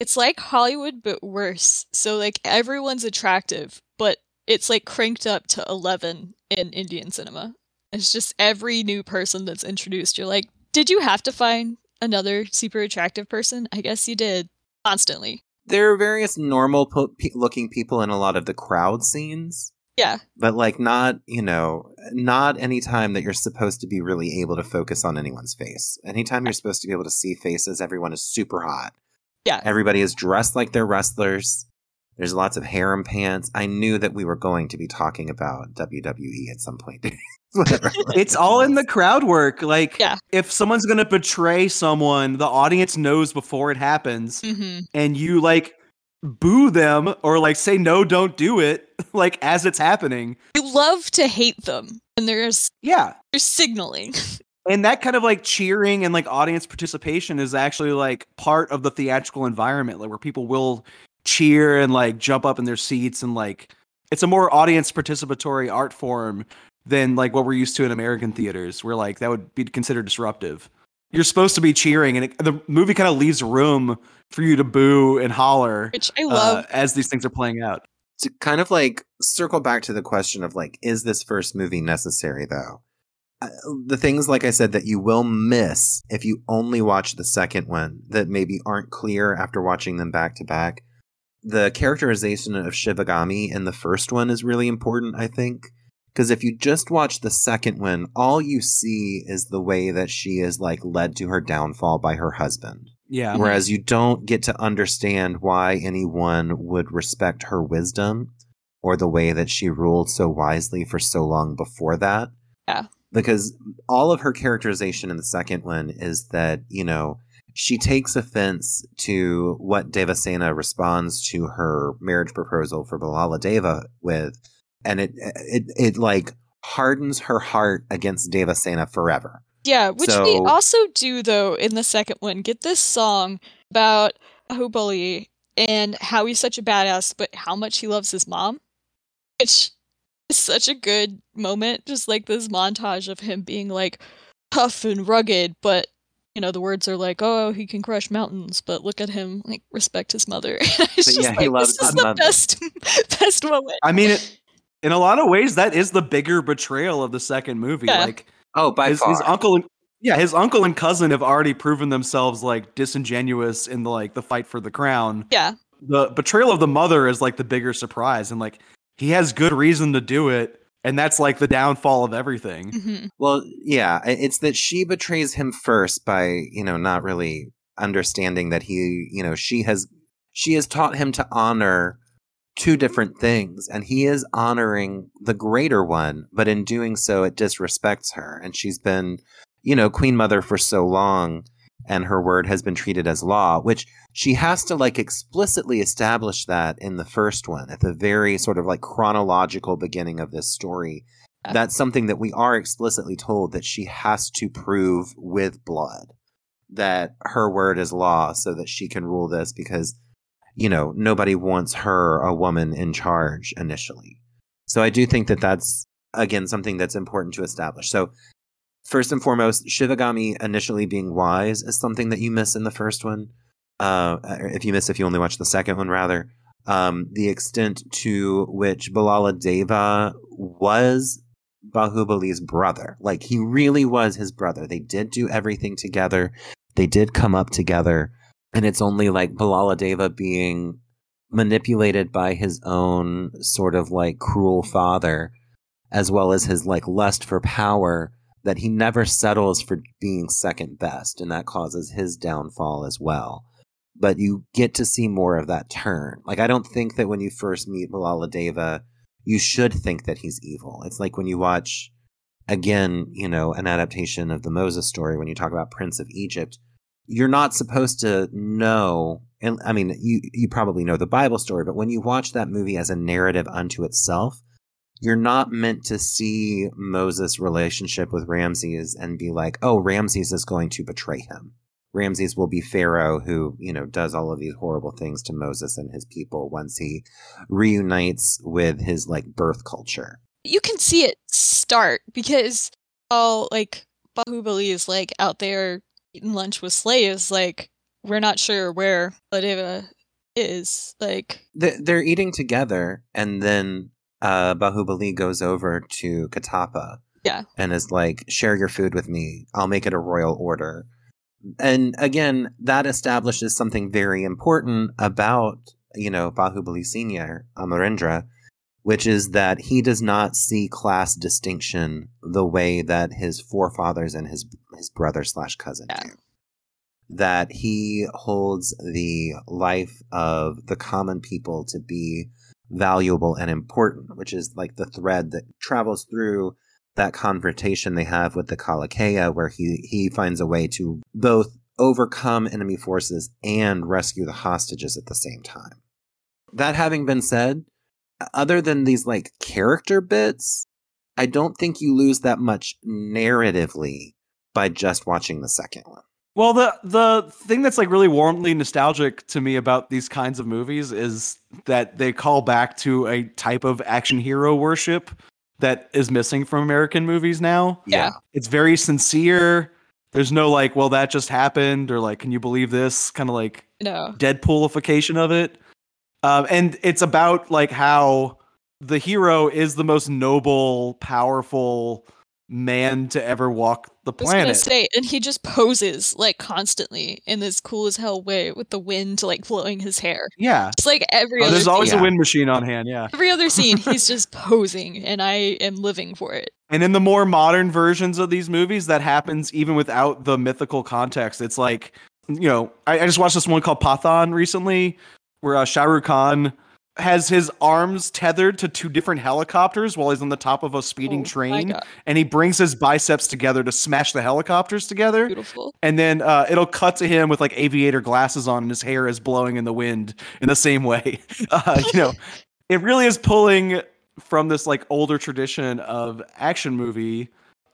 it's like Hollywood but worse. So like everyone's attractive, but it's like cranked up to eleven in Indian cinema. It's just every new person that's introduced, you're like, did you have to find another super attractive person? I guess you did. Constantly. There are various normal po- pe- looking people in a lot of the crowd scenes. Yeah. but like not you know not any time that you're supposed to be really able to focus on anyone's face anytime you're supposed to be able to see faces everyone is super hot Yeah. everybody is dressed like they're wrestlers there's lots of harem pants i knew that we were going to be talking about wwe at some point It's all in the crowd work. Like, Yeah. if someone's gonna betray someone, the audience knows before it happens, hmm and you like boo them or like say no, don't do it, like as it's happening. You love to hate them. And there's Yeah, there's signaling. and that kind of like cheering and like audience participation is actually like part of the theatrical environment like where people will cheer and like jump up in their seats and like it's a more audience participatory art form than like what we're used to in american theaters where like that would be considered disruptive. You're supposed to be cheering and it, the movie kind of leaves room for you to boo and holler Which I uh, love. as these things are playing out. To kind of like circle back to the question of like is this first movie necessary though uh, the things like i said that you will miss if you only watch the second one that maybe aren't clear after watching them back to back the characterization of shivagami in the first one is really important i think because if you just watch the second one all you see is the way that she is like led to her downfall by her husband yeah. Whereas you don't get to understand why anyone would respect her wisdom or the way that she ruled so wisely for so long before that. Yeah. Because all of her characterization in the second one is that, you know, she takes offense to what Devasena responds to her marriage proposal for Bhallaladeva with, and it it it like hardens her heart against Devasena forever. Yeah, which they So- also do though in the second one. Get this song about Baahubali and how he's such a badass, but how much he loves his mom. Which such a good moment, just like this montage of him being like tough and rugged, but you know, the words are like, Oh, he can crush mountains, but look at him, like respect his mother. it's just yeah, like he loves this is the mother. best best moment. i mean it, in a lot of ways that is the bigger betrayal of the second movie Yeah. like Oh, by his, far. his uncle and yeah his uncle and cousin have already proven themselves like disingenuous in the like the fight for the crown Yeah. the betrayal of the mother is like the bigger surprise and like he has good reason to do it and that's like the downfall of everything. Hmm Well, yeah, it's that she betrays him first by, you know, not really understanding that he, you know, she has she has taught him to honor two different things and he is honoring the greater one, but in doing so it disrespects her and she's been, you know, queen mother for so long and her word has been treated as law, which she has to like explicitly establish that in the first one at the very sort of like chronological beginning of this story. That's something that we are explicitly told that she has to prove with blood that her word is law so that she can rule this because you know nobody wants her a woman in charge initially. So i do think that that's again something that's important to establish. So first and foremost shivagami initially being wise is something that you miss in the first one uh if you miss if you only watch the second one rather um the extent to which Bhallaladeva was Baahubali's brother. Like he really was his brother. They did do everything together. They did come up together. And it's only like Bhallaladeva being manipulated by his own sort of like cruel father, as well as his like lust for power, that he never settles for being second best. And that causes his downfall as well. But you get to see more of that turn. Like I don't think that when you first meet Bhallaladeva, you should think that he's evil. It's like when you watch again, you know, an adaptation of the Moses story when you talk about Prince of Egypt, you're not supposed to know and I mean, you you probably know the Bible story, but when you watch that movie as a narrative unto itself, you're not meant to see Moses' relationship with Ramses and be like, oh, Ramses is going to betray him. Ramses will be Pharaoh who, you know, does all of these horrible things to Moses and his people once he reunites with his like birth culture. You can see it start because all like Baahubali is like out there eating lunch with slaves. Like we're not sure where Badeva is. Like They're eating together, and then uh, Baahubali goes over to Kattappa. Yeah. And is like, share your food with me. I'll make it a royal order. And again, that establishes something very important about, you know, Baahubali Senior, Amarendra, which is that he does not see class distinction the way that his forefathers and his his brother slash cousin Yeah. do. That he holds the life of the common people to be valuable and important, which is like the thread that travels through that confrontation they have with the Kalakeya, where he he finds a way to both overcome enemy forces and rescue the hostages at the same time. That having been said, other than these like character bits, I don't think you lose that much narratively by just watching the second one. Well, the the thing that's like really warmly nostalgic to me about these kinds of movies is that they call back to a type of action hero worship that is missing from American movies now. Yeah. It's very sincere. There's no like, well, that just happened, or like, can you believe this? Kind of like no. Deadpoolification of it. Um, and it's about like how the hero is the most noble, powerful man to ever walk the I was gonna planet. say, and he just poses like constantly in this cool as hell way with the wind like blowing his hair. yeah. It's like every Oh, other there's always scene, a wind machine on hand, yeah. every other scene he's just posing, and I am living for it. And in the more modern versions of these movies, that happens even without the mythical context. It's like, you know, I, I just watched this one called Pathaan recently, where uh, Shah Rukh Khan has his arms tethered to two different helicopters while he's on the top of a speeding Oh train, and he brings his biceps together to smash the helicopters together. Beautiful. And then uh, it'll cut to him with like aviator glasses on, and his hair is blowing in the wind in the same way. Uh, you know, it really is pulling from this like older tradition of action movie.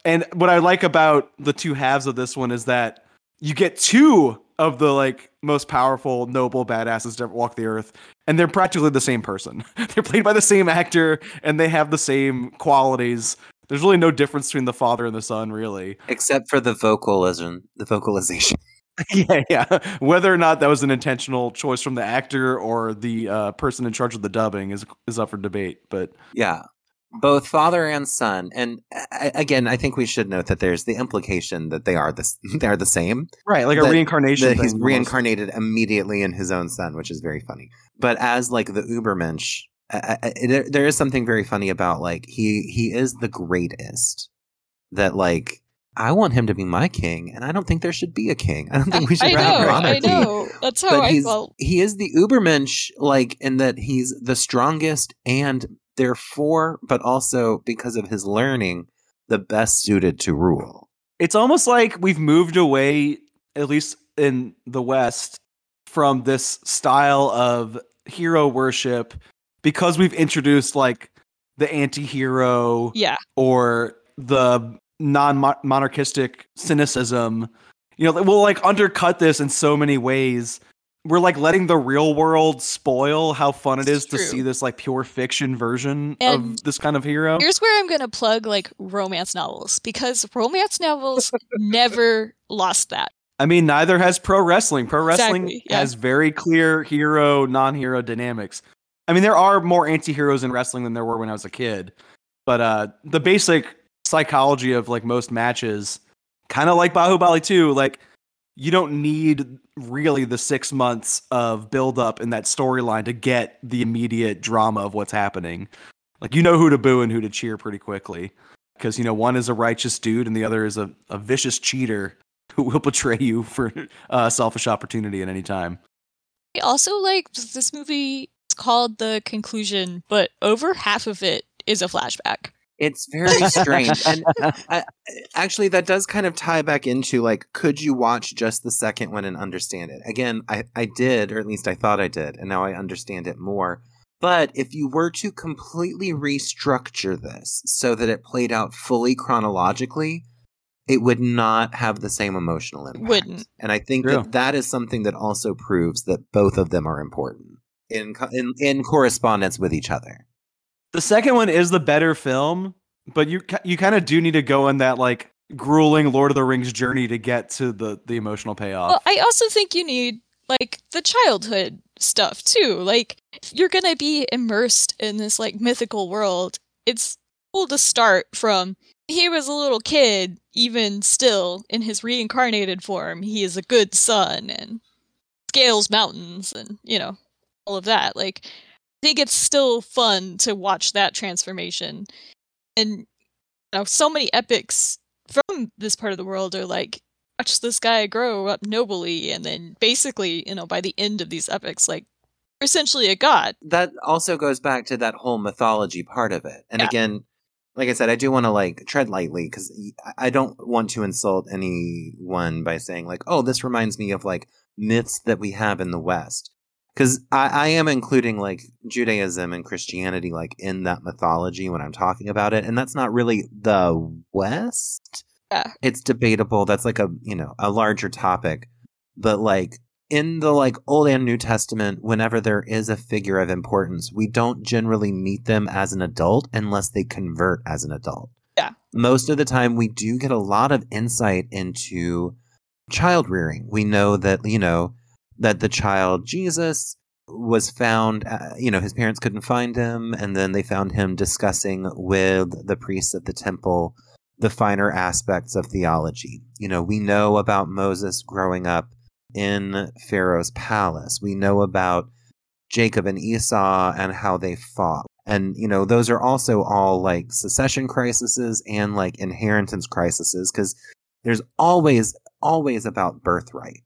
And what I like about the two halves of this one is that you get two of the like most powerful, noble badasses to ever walk the earth, and they're practically the same person. they're played by the same actor, and they have the same qualities. There's really no difference between the father and the son, really. Except for the vocalism, the vocalization. yeah, yeah. Whether or not that was an intentional choice from the actor or the uh, person in charge of the dubbing is is up for debate. But Yeah. Both father and son. And uh, again, I think we should note that there's the implication that they are the, they are the same. right, like a reincarnation. that he's almost. reincarnated immediately in his own son, which is very funny. But as like the Ubermensch, I, I, there, there is something very funny about like he he is the greatest. That like I want him to be my king, and I don't think there should be a king. I don't think we should I have know, I monarchy. know. That's how But I he's felt. he is the Ubermensch, like in that he's the strongest and therefore, but also because of his learning, the best suited to rule. It's almost like we've moved away, at least in the West, from this style of hero worship because we've introduced like the anti-hero Yeah, or the non-monarchistic cynicism. You know we'll like undercut this in so many ways we're like letting the real world spoil how fun it is to see this like pure fiction version And of this kind of hero here's where I'm gonna plug like romance novels because romance novels never lost that. i mean neither has pro wrestling pro wrestling Exactly, yeah. has very clear hero non-hero dynamics i mean there are more anti-heroes in wrestling than there were when i was a kid but uh the basic psychology of like most matches kind of like Baahubali 2 like you don't need really the six months of build up in that storyline to get the immediate drama of what's happening like you know who to boo and who to cheer pretty quickly because you know one is a righteous dude and the other is a, a vicious cheater who will betray you for uh, selfish opportunity at any time I also like this movie. It's called The Conclusion, but over half of it is a flashback. It's very strange. and uh, actually, that does kind of tie back into like, could you watch just the second one and understand it? Again, I, I did, or at least I thought I did, and now I understand it more. But if you were to completely restructure this so that it played out fully chronologically, it would not have the same emotional impact. Wouldn't. And I think True. that that is something that also proves that both of them are important in in, in correspondence with each other. The second one is the better film, but you you kind of do need to go on that like grueling Lord of the Rings journey to get to the the emotional payoff. Well, I also think you need like the childhood stuff too. Like if you're gonna be immersed in this like mythical world, it's cool to start from he was a little kid, even still in his reincarnated form, he is a good son and scales mountains and you know all of that. Like think it's still fun to watch that transformation, and you know so many epics from this part of the world are like watch this guy grow up nobly and then basically you know by the end of these epics like essentially a god that also goes back to that whole mythology part of it. And Yeah. again, like I said, I do want to like tread lightly because I don't want to insult anyone by saying like, "Oh, this reminds me of like myths that we have in the West." Because I, I am including like Judaism and Christianity like in that mythology when I'm talking about it, and that's not really the West. Yeah. It's debatable. That's like a you know a larger topic, but like in the like old and new testament whenever there is a figure of importance we don't generally meet them as an adult unless they convert as an adult Yeah. most of the time we do get a lot of insight into child rearing we know that you know that the child jesus was found uh, you know his parents couldn't find him and then they found him discussing with the priests of the temple the finer aspects of theology you know we know about moses growing up in Pharaoh's palace. We know about Jacob and Esau and how they fought. And, you know, those are also all like secession crises and like inheritance crises because there's always, always about birthright.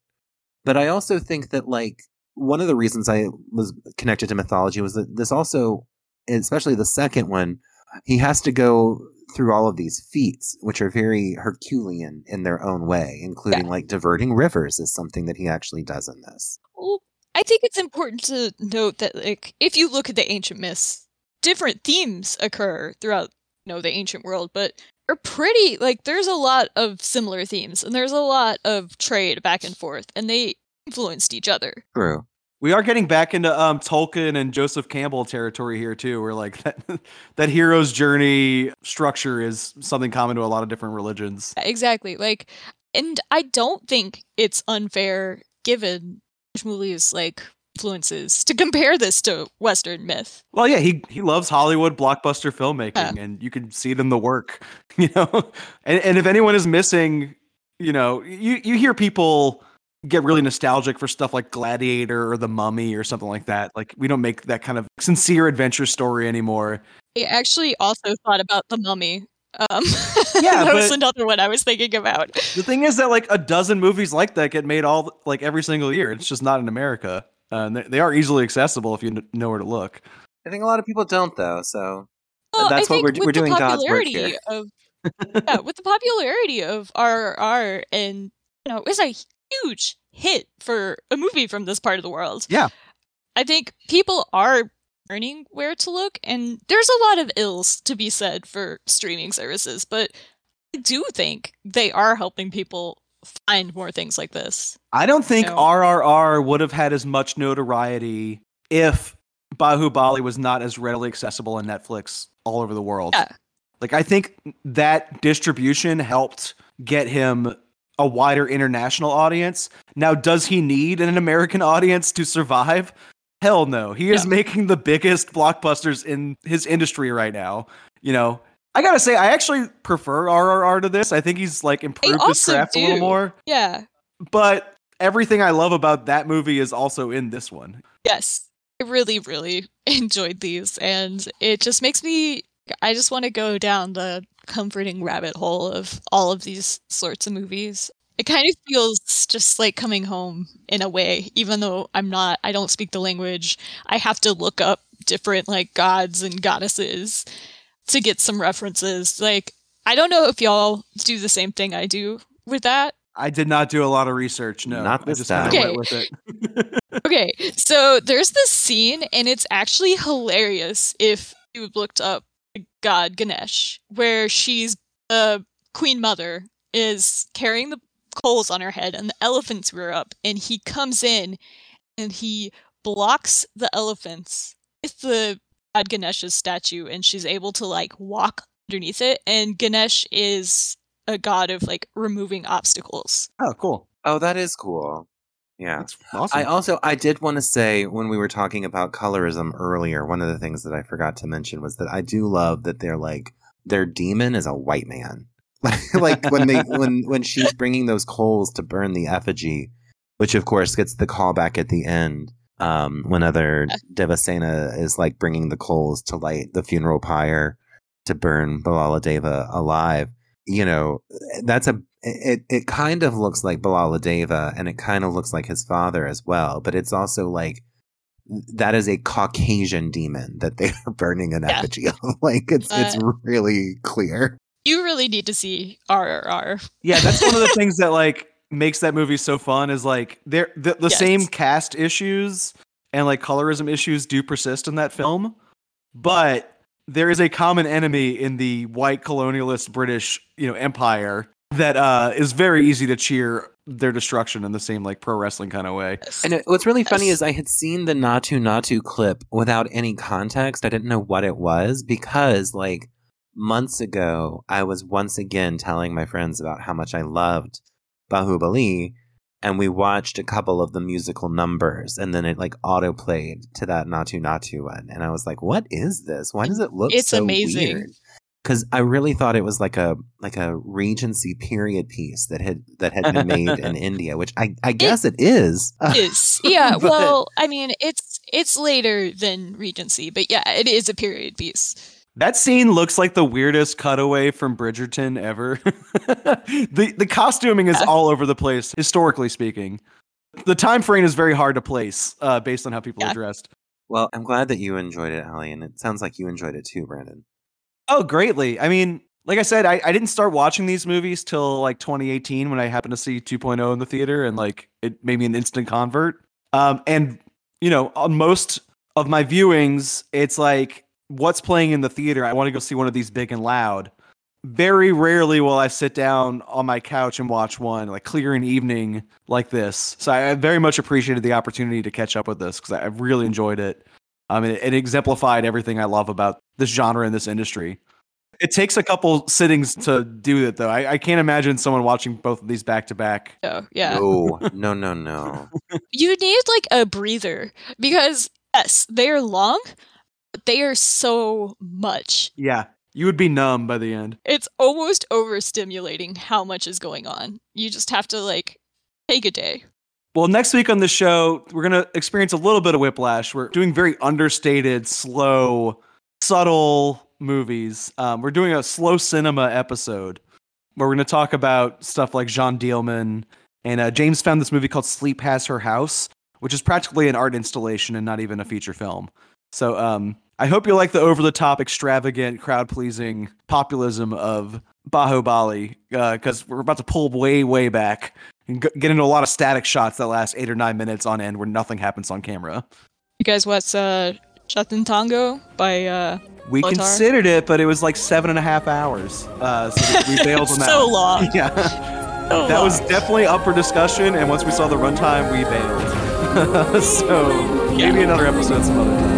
But I also think that, like, one of the reasons I was connected to mythology was that this also, especially the second one, he has to go through all of these feats, which are very Herculean in their own way, including like diverting rivers is something that he actually does in this. well i think it's important to note that like if you look at the ancient myths different themes occur throughout you know the ancient world but are pretty like there's a lot of similar themes and there's a lot of trade back and forth and they influenced each other True. We are getting back into um, Tolkien and Joseph Campbell territory here too, where like that, that hero's journey structure is something common to a lot of different religions. Exactly. Like, and I don't think it's unfair, given Shmuli's like influences, to compare this to Western myth. Well, yeah, he he loves Hollywood blockbuster filmmaking, and you can see it in the work, you know. And and if anyone is missing, you know, you you hear people get really nostalgic for stuff like Gladiator or The Mummy or something like that. Like we don't make that kind of sincere adventure story anymore. I actually also thought about the Mummy. Um, Yeah, that was another one I was thinking about. The thing is that like a dozen movies like that get made all like every single year. It's just not in America. Uh, and they, they are easily accessible if you kn- know where to look. I think a lot of people don't though, so Well, That's I what we're- we're doing God's work popularity here. Of, yeah, with the popularity of RRR, and you know, it's a huge hit for a movie from this part of the world. Yeah. I think people are learning where to look, and there's a lot of ills to be said for streaming services, but I do think they are helping people find more things like this. I don't think. RRR would have had as much notoriety if Baahubali was not as readily accessible on Netflix all over the world. Yeah. Like I think that distribution helped get him a wider international audience. Now, does he need an American audience to survive? Hell no. He is Yeah. making the biggest blockbusters in his industry right now. You know, I gotta say, I actually prefer RRR to this. I think he's like improved his craft a little more. Yeah. But everything I love about that movie is also in this one. Yes. I really, really enjoyed these, and it just makes me. I just want to go down the comforting rabbit hole of all of these sorts of movies. It kind of feels just like coming home in a way, even though I'm not, I don't speak the language. I have to look up different like gods and goddesses. To get some references. Like, I don't know if y'all do the same thing I do with that. I did not do a lot of research. No, Not I this just kinda time. went with it. Okay, so there's this scene, and it's actually hilarious if you looked up God Ganesh, where she's the queen mother is carrying the coals on her head, and the elephants rear up, and he comes in and he blocks the elephants with the God Ganesh's statue, and she's able to like walk underneath it. And Ganesh is a god of like removing obstacles. oh, cool. Oh, that is cool. Yeah. That's awesome. I also I did want to say when we were talking about colorism earlier, one of the things that I forgot to mention was that I do love that they're like their demon is a white man. like when they when when she's bringing those coals to burn the effigy, which of course gets the callback at the end. Um, other Devasena is like bringing the coals to light the funeral pyre to burn Bhallaladeva alive, you know, that's a it it kind of looks like Bhallaladeva and it kind of looks like his father as well, but it's also like that is a Caucasian demon that they are burning an Yeah. effigy of. like it's it's Uh, really clear. You really need to see RRR. Yeah, that's one of the things that like makes that movie so fun is like there the, the Yes. same cast issues and like colorism issues do persist in that film, but there is a common enemy in the white colonialist British, you know, empire that uh is very easy to cheer their destruction in the same like pro wrestling kind of way. And it, what's really funny is I had seen the Naatu Naatu clip without any context. I didn't know what it was because, like, months ago, I was once again telling my friends about how much I loved Baahubali, and we watched a couple of the musical numbers, and then it like auto played to that Naatu Naatu one, and I was like, "What is this? Why does it look It's so amazing. weird?" Because I really thought it was like a like a Regency period piece that had that had been made in India, which I I guess it is. is yeah But- well i mean it's it's later than regency but yeah it is a period piece That scene looks like the weirdest cutaway from Bridgerton ever. the the costuming is all over the place, historically speaking. The time frame is very hard to place uh, based on how people Yeah. are dressed. Well, I'm glad that you enjoyed it, Alli, and it sounds like you enjoyed it too, Brandon. Oh, greatly. I mean, like I said, I, I didn't start watching these movies till like 2018 when I happened to see 2.0 in the theater and like it made me an instant convert. Um, and you know, on most of my viewings, it's like what's playing in the theater. I want to go see one of these big and loud. Very rarely will I sit down on my couch and watch one like clear an evening like this. So I, I very much appreciated the opportunity to catch up with this because I, I really enjoyed it. Um, I mean, it exemplified everything I love about this genre and this industry. It takes a couple sittings to do it, though. I, I can't imagine someone watching both of these back to back. Oh, yeah No, no, no, no. you need like a breather because yes they are long but they are so much Yeah, you would be numb by the end. it's almost overstimulating how much is going on you just have to like take a day Well, next week on the show, we're going to experience a little bit of whiplash. We're doing very understated, slow, subtle movies. Um, we're doing a slow cinema episode where we're going to talk about stuff like Jeanne Dielman. And uh, James found this movie called Sleep Has Her House, which is practically an art installation and not even a feature film. So um, I hope you like the over the top, extravagant, crowd pleasing populism of Baahubali because we're about to pull way, way back and g- get into a lot of static shots that last eight or nine minutes on end where nothing happens on camera. you guys watch uh Tango by uh Béla Tarr? considered it, but it was like seven and a half hours. Uh, so we bailed on that. so long Yeah, So that was definitely up for discussion. And once we saw the runtime, we bailed. so maybe another episode some other time.